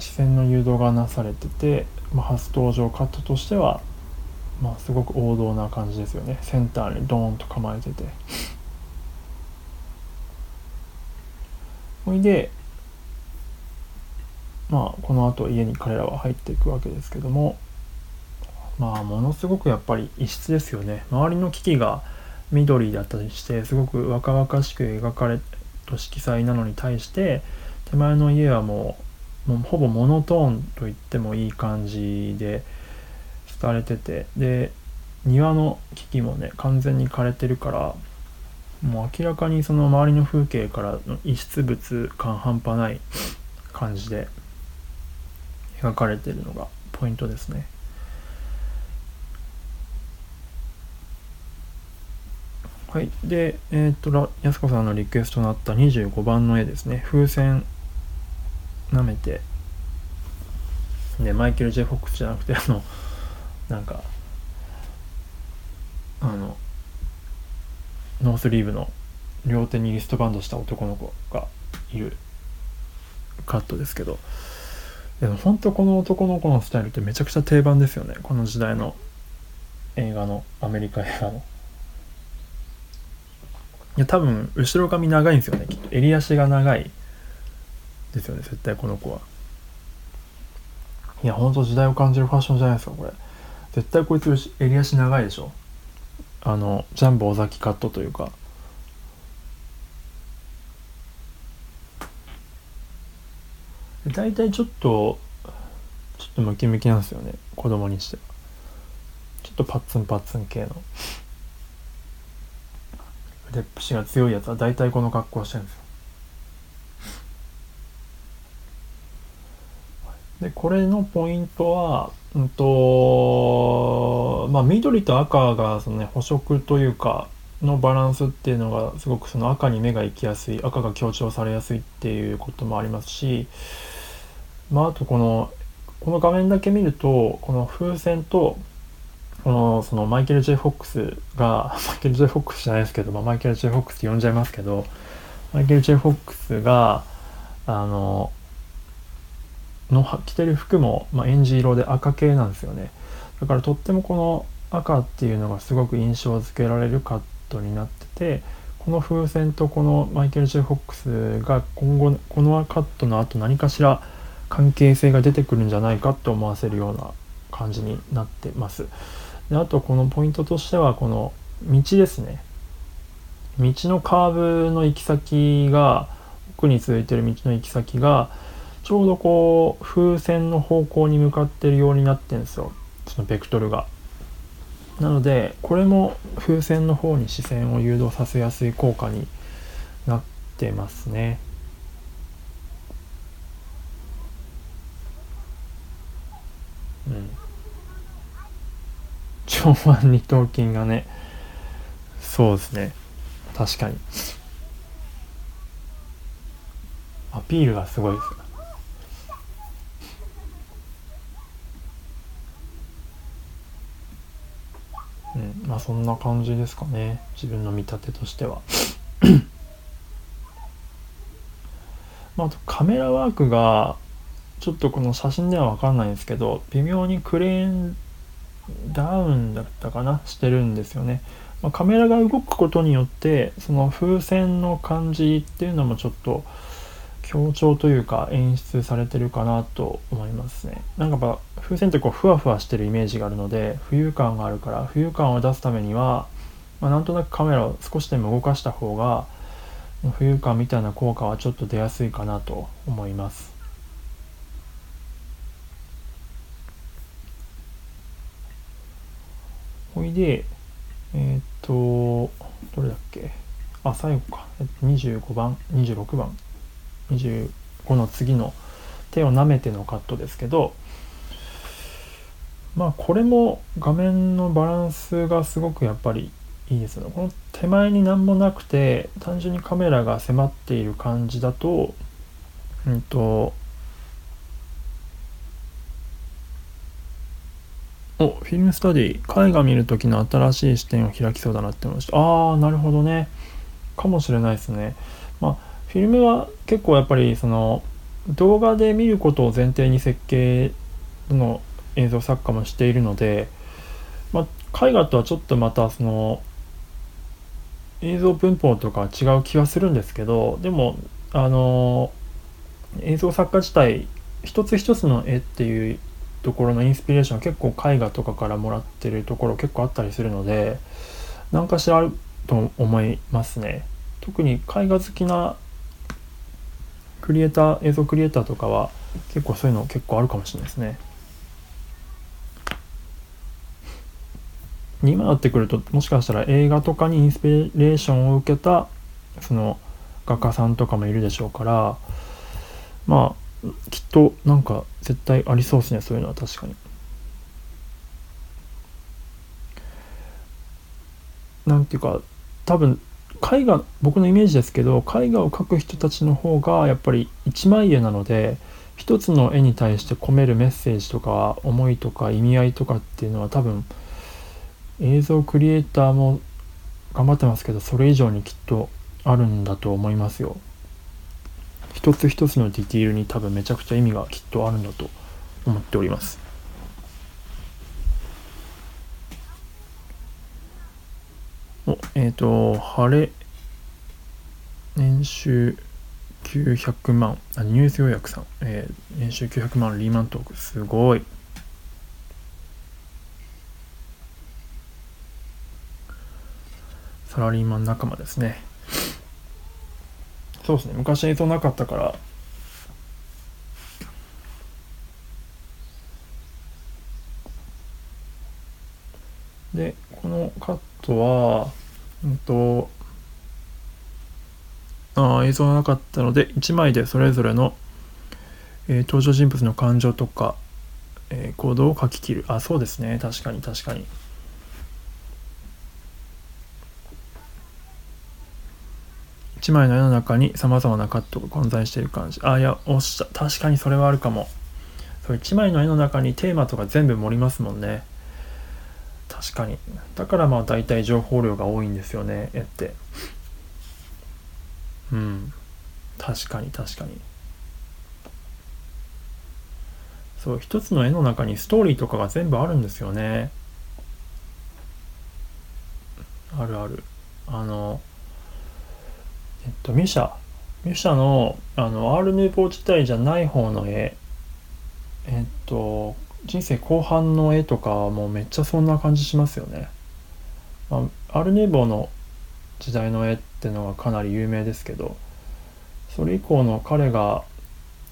視線の誘導がなされてて、まあ、初登場カットとしては、まあ、すごく王道な感じですよね。センターにドーンと構えてて。ほいでまあこの後家に彼らは入っていくわけですけどもまあものすごくやっぱり異質ですよね周りの機器が緑だったりしてすごく若々しく描かれた色彩なのに対して手前の家はもうもうほぼモノトーンと言ってもいい感じでされててで庭の機器もね完全に枯れてるからもう明らかにその周りの風景からの異質物感半端ない感じで描かれてるのがポイントですね。はい。で、えっ、と、安子さんのリクエストのあった25番の絵ですね。風船舐めて、ね、マイケル・ジェ・フォックスじゃなくて、あの、なんか、あの、ノースリーブの両手にリストバンドした男の子がいるカットですけど、でも本当この男の子のスタイルってめちゃくちゃ定番ですよね。この時代の映画の、アメリカ映画の。いや多分後ろ髪長いんですよね。きっと。襟足が長い。ですよね。絶対この子は。いやほんと時代を感じるファッションじゃないですかこれ。絶対こいつ襟足長いでしょ。あのジャンボ尾崎カットというか。大体ちょっとちょっとムキムキなんですよね。子供にしては。ちょっとパッツンパッツン系の。腕っぷしが強いやつは大体この格好してるんですよ。でこれのポイントは、うんとまあ、緑と赤がその、ね、補色というかのバランスっていうのがすごくその赤に目が行きやすい赤が強調されやすいっていうこともありますし、まあ、あとこのこの画面だけ見るとこの風船とこのそのマイケル・ジェフォックスが <laughs> マイケル・ジェフォックスじゃないですけど、まあ、マイケル・ジェフォックスって呼んじゃいますけどマイケル・ジェフォックスがあのの着てる服も、まあ、エンジ色で赤系なんですよねだからとってもこの赤っていうのがすごく印象付けられるカットになっててこの風船とこのマイケル・ジェフォックスが今後このカットの後何かしら関係性が出てくるんじゃないかと思わせるような感じになってます。であとこのポイントとしてはこの道ですね道のカーブの行き先が奥に続いてる道の行き先がちょうどこう風船の方向に向かってるようになってるんですよそのベクトルが。なのでこれも風船の方に視線を誘導させやすい効果になってますね。うん上腕二頭筋がねそうですね。確かに。アピールがすごいです。うんまあそんな感じですかね。自分の見立てとしては。<coughs> まあ、あとカメラワークがちょっとこの写真では分かんないんですけど微妙にクレーンダウンだったかなしてるんですよね。まあ、カメラが動くことによってその風船の感じっていうのもちょっと強調というか演出されてるかなと思いますね。なんかやっぱ風船ってこうふわふわしてるイメージがあるので浮遊感があるから浮遊感を出すためには、まあ、なんとなくカメラを少しでも動かした方が浮遊感みたいな効果はちょっと出やすいかなと思います。ほいで、えー、っと、どれだっけ？あ、最後か。25番、26番。25の次の手を舐めてのカットですけどまあこれも画面のバランスがすごくやっぱりいいですよねこの手前に何もなくて単純にカメラが迫っている感じだとうんとおフィルムスタディ絵画見る時の新しい視点を開きそうだなって思いました。ああなるほどね。かもしれないですね。まあフィルムは結構やっぱりその動画で見ることを前提に設計の映像作家もしているので、まあ、絵画とはちょっとまたその映像文法とか違う気はするんですけどでもあの映像作家自体一つ一つの絵っていうところのインスピレーション結構絵画とかからもらってるところ結構あったりするので何かしらあると思いますね。特に絵画好きなクリエイター映像クリエイターとかは結構そういうの結構あるかもしれないですね。今なってくるともしかしたら映画とかにインスピレーションを受けたその画家さんとかもいるでしょうからまあきっとなんか絶対ありそうですねそういうのは確かに。なんていうか多分絵画僕のイメージですけど絵画を描く人たちの方がやっぱり一枚絵なので一つの絵に対して込めるメッセージとか思いとか意味合いとかっていうのは多分映像クリエイターも頑張ってますけどそれ以上にきっとあるんだと思いますよ。一つ一つのディティールに多分めちゃくちゃ意味がきっとあるんだと思っております。おえっ、ー、と、晴れ、年収900万、あニュース予約さん、えー、年収900万リーマントーク、すごい。サラリーマン仲間ですね。そうですね、昔映像なかったから、で、このカットは、うんと、あ映像がなかったので、1枚でそれぞれの、えー、登場人物の感情とか、えー、行動を書き切る。あ、そうですね。確かに確かに。1枚の絵の中にさまざまなカットが混在している感じ。あ、いや、おっしゃ、確かにそれはあるかも。そう1枚の絵の中にテーマとか全部盛りますもんね。確かにだからまあ大体情報量が多いんですよね絵ってうん確かに確かにそう一つの絵の中にストーリーとかが全部あるんですよねあるあるあのえっとミュシャ。ミュシャのあのアール・ヌーボー自体じゃない方の絵。えっと人生後半の絵とかもうめっちゃそんな感じしますよね。まあ、アールネーボーの時代の絵ってのがかなり有名ですけどそれ以降の彼が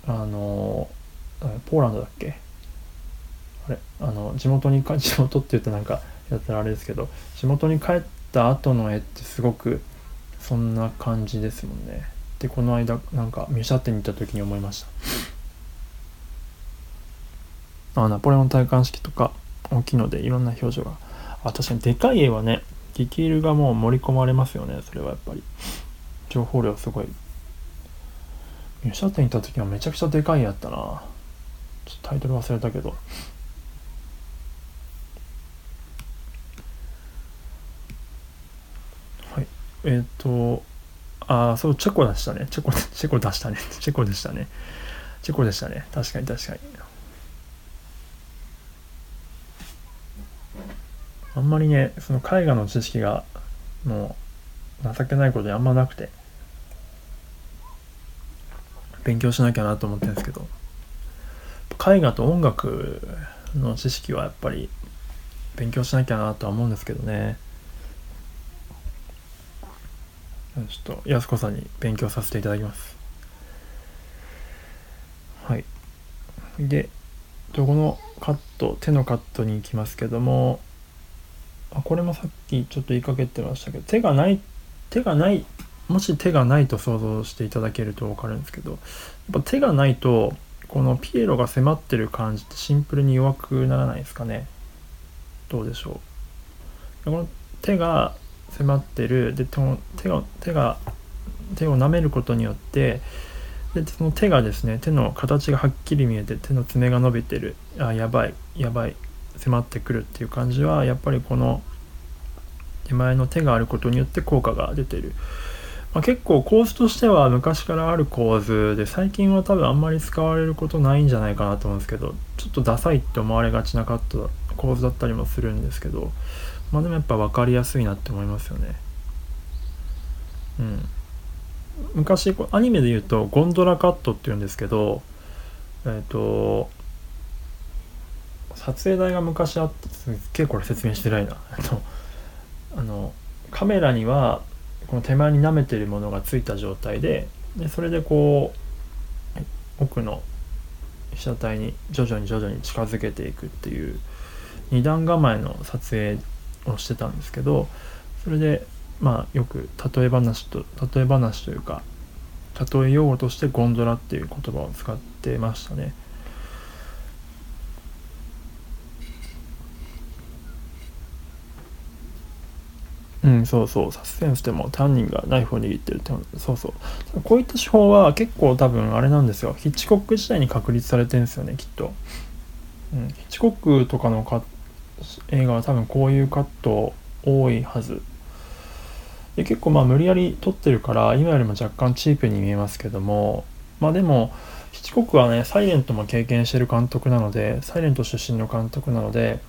あのポーランドだっけ？あれ？あの地元に地元って言うとなんかやったらあれですけど地元に帰った後の絵ってすごくそんな感じですもんね。でこの間なんかミュシャ店に行った時に思いました。あナポレオン戴冠式とか大きいのでいろんな表情が。あ確かにでかい絵はねディティールがもう盛り込まれますよねそれはやっぱり。情報量すごい。ミュシャ店行った時はめちゃくちゃでかい絵やったな。ちょっとタイトル忘れたけどはいえっ、ー、とああそうチェコでしたね。チェコ <laughs> チェコ出したね。チェコでしたね。チェコでしたね。確かに確かに。あんまりねその絵画の知識がもう情けないことであんまなくて。勉強しなきゃなと思ってるんですけど。絵画と音楽の知識はやっぱり勉強しなきゃなとは思うんですけどね。ちょっと安子さんに勉強させていただきます。はい。でこのカット手のカットに行きますけどもあこれもさっきちょっと言いかけてましたけど手がない手がないもし手がないと想像していただけると分かるんですけどやっぱ手がないとこのピエロが迫ってる感じってシンプルに弱くならないですかね。どうでしょう。この手が迫ってる。で手が手が手を舐めることによってでその手がですね手の形がはっきり見えて手の爪が伸びてる。あやばいやばい。迫ってくるっていう感じはやっぱりこの手前の手があることによって効果が出てる、まあ、結構構図としては昔からある構図で最近は多分あんまり使われることないんじゃないかなと思うんですけどちょっとダサいって思われがちなカット構図だったりもするんですけどまあでもやっぱ分かりやすいなって思いますよね。うん。昔アニメで言うとゴンドラカットっていうんですけどえっ、ー、と撮影台が昔あってすっげえこれ説明してないな。<laughs> あのカメラにはこの手前に舐めてるものがついた状態ででそれでこう奥の被写体に徐々に徐々に近づけていくっていう2段構えの撮影をしてたんですけどそれでまあよく例え話と例え話というか例え用語としてゴンドラっていう言葉を使ってましたね。うん、そうそう、サスペンスでも犯人がナイフを握ってるって、そうそう。こういった手法は結構多分あれなんですよ。ヒッチコック時代に確立されてるんですよね、きっと。うん、ヒッチコックとかのか映画は多分こういうカット多いはず。で結構まあ無理やり撮ってるから今よりも若干チープに見えますけどもまあでもヒッチコックはねサイレントも経験してる監督なのでサイレント出身の監督なので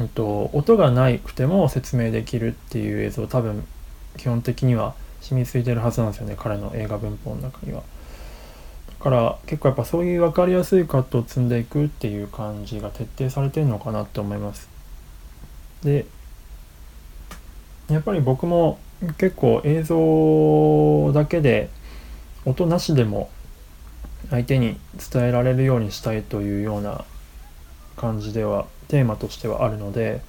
えっと、音がなくても説明できるっていう映像多分基本的には染みついてるはずなんですよね彼の映画文法の中には。から結構やっぱそういう分かりやすいカットを積んでいくっていう感じが徹底されてるのかなって思います。でやっぱり僕も結構映像だけで音なしでも相手に伝えられるようにしたいというような感じではテーマとしてはあるので、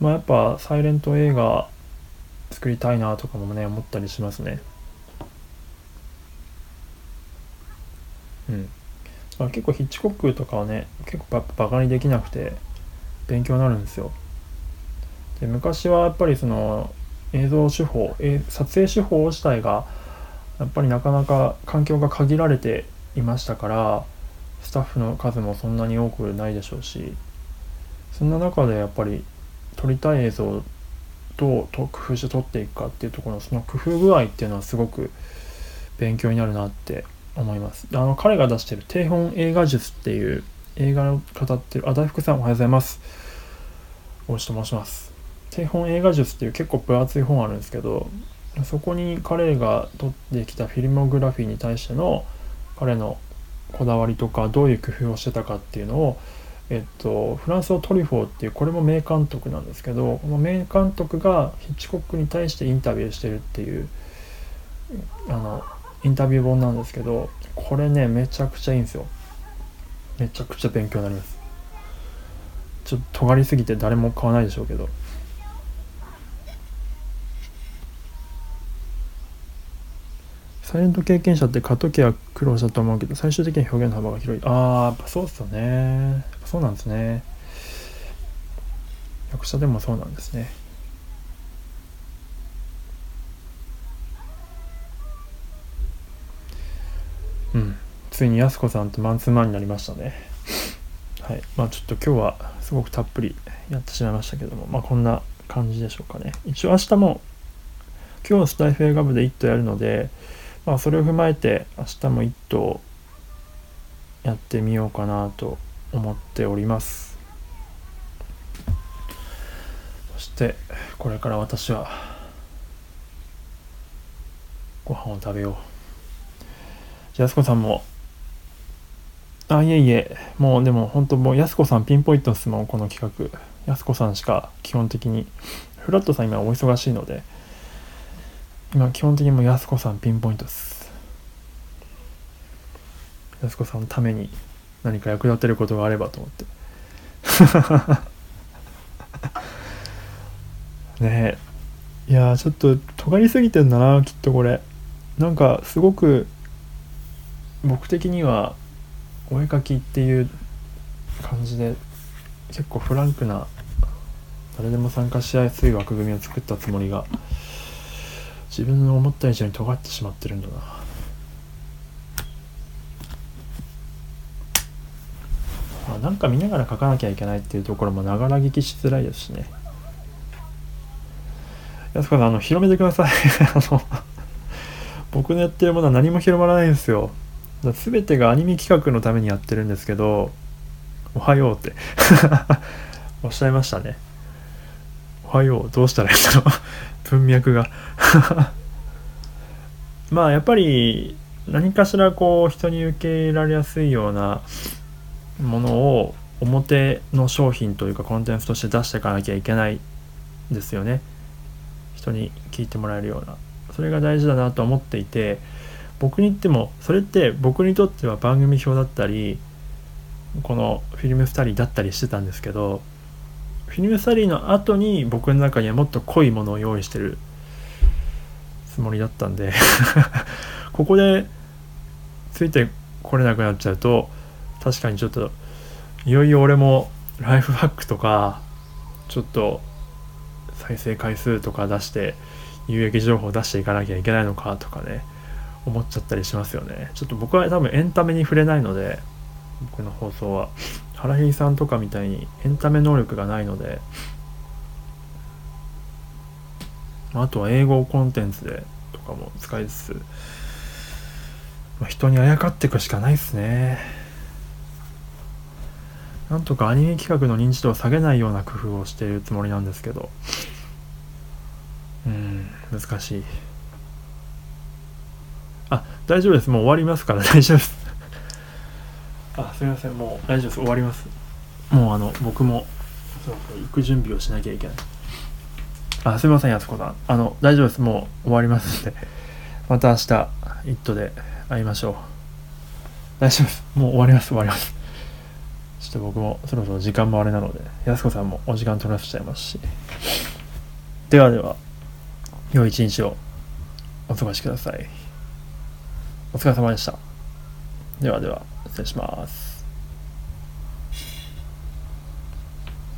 まあ、やっぱサイレント映画作りたいなとかもね思ったりしますね。うん。結構ヒッチコックとかはね結構バカにできなくて勉強になるんですよ。で昔はやっぱりその映像手法撮影手法自体がやっぱりなかなか環境が限られていましたからスタッフの数もそんなに多くないでしょうしそんな中でやっぱり撮りたい映像をどう工夫して撮っていくかっていうところのその工夫具合っていうのはすごく勉強になるなって思います。あの彼が出してる低本映画術っていう映画を語ってる、あ、大福さんおはようございます。大石と申します。低本映画術っていう結構分厚い本あるんですけど、そこに彼が撮ってきたフィルモグラフィーに対しての彼のこだわりとかどういう工夫をしてたかっていうのをえっと、フランスのトリフォーっていうこれも名監督なんですけどこの名監督がヒッチコックに対してインタビューしてるっていうあのインタビュー本なんですけどこれねめちゃくちゃいいんですよ。めちゃくちゃ勉強になります。ちょっと尖りすぎて誰も買わないでしょうけど。サイレント経験者って過渡期は苦労したと思うけど最終的に表現の幅が広い。ああやっぱそうっすよね。そうなんですね。役者でもそうなんですね。うん。ついにやす子さんとマンツーマンになりましたね。はい。まあちょっと今日はすごくたっぷりやってしまいましたけどもまあこんな感じでしょうかね。一応明日も今日のスタイフ映画部で1頭やるのでまあ、それを踏まえて明日も一頭やってみようかなと思っております。そしてこれから私はご飯を食べよう。じゃあやすこさんもあいえいえもうでも本当もうやすこさんピンポイントですもんこの企画やすこさんしか基本的にフラットさん今お忙しいので今基本的にもうやすこさんピンポイントですやすこさんのために何か役立てることがあればと思って。<laughs> ねえ。いやちょっと尖りすぎてんだなきっとこれ。なんかすごく僕的にはお絵かきっていう感じで結構フランクな誰でも参加しやすい枠組みを作ったつもりが自分の思った以上に尖ってしまってるんだな。まあ、なんか見ながら書かなきゃいけないっていうところもながら聞きしづらいですしね。安子さんあの広めてください。<laughs> あの僕のやってるものは何も広まらないんですよ。全てがアニメ企画のためにやってるんですけどおはようって。<laughs> おっしゃいましたね。おはようどうしたらいいんだろう。<laughs> 文脈が。<laughs> まあやっぱり何かしらこう人に受け入れられやすいようなものを表の商品というかコンテンツとして出していかなきゃいけないですよね。人に聞いてもらえるような。それが大事だなと思っていて僕に言ってもそれって僕にとっては番組表だったりこのフィルムスタディだったりしてたんですけどフィルムスタディの後に僕の中にはもっと濃いものを用意してるつもりだったんで <laughs> ここでついてこれなくなっちゃうと確かにちょっといよいよ俺もライフハックとかちょっと再生回数とか出して有益情報を出していかなきゃいけないのかとかね。思っちゃったりしますよね。ちょっと僕は多分エンタメに触れないので僕の放送は。原平さんとかみたいにエンタメ能力がないのであとは英語コンテンツでとかも使いつつ、まあ、人にあやかっていくしかないですね。なんとかアニメ企画の認知度を下げないような工夫をしているつもりなんですけど。うん難しい。あ大丈夫です。もう終わりますから。<laughs> 大丈夫です。あすみません。もう大丈夫です。終わります。もうあの僕もそうそう行く準備をしなきゃいけない。あすみませんやすこさん。あの大丈夫です。もう終わりますんで。<laughs> また明日「イット!」で会いましょう。大丈夫です。もう終わります。終わります。ちょっと僕もそろそろ時間もあれなのでやすこさんもお時間取らせちゃいますし。ではでは良い一日をお過ごしください。お疲れ様でした。ではでは失礼します。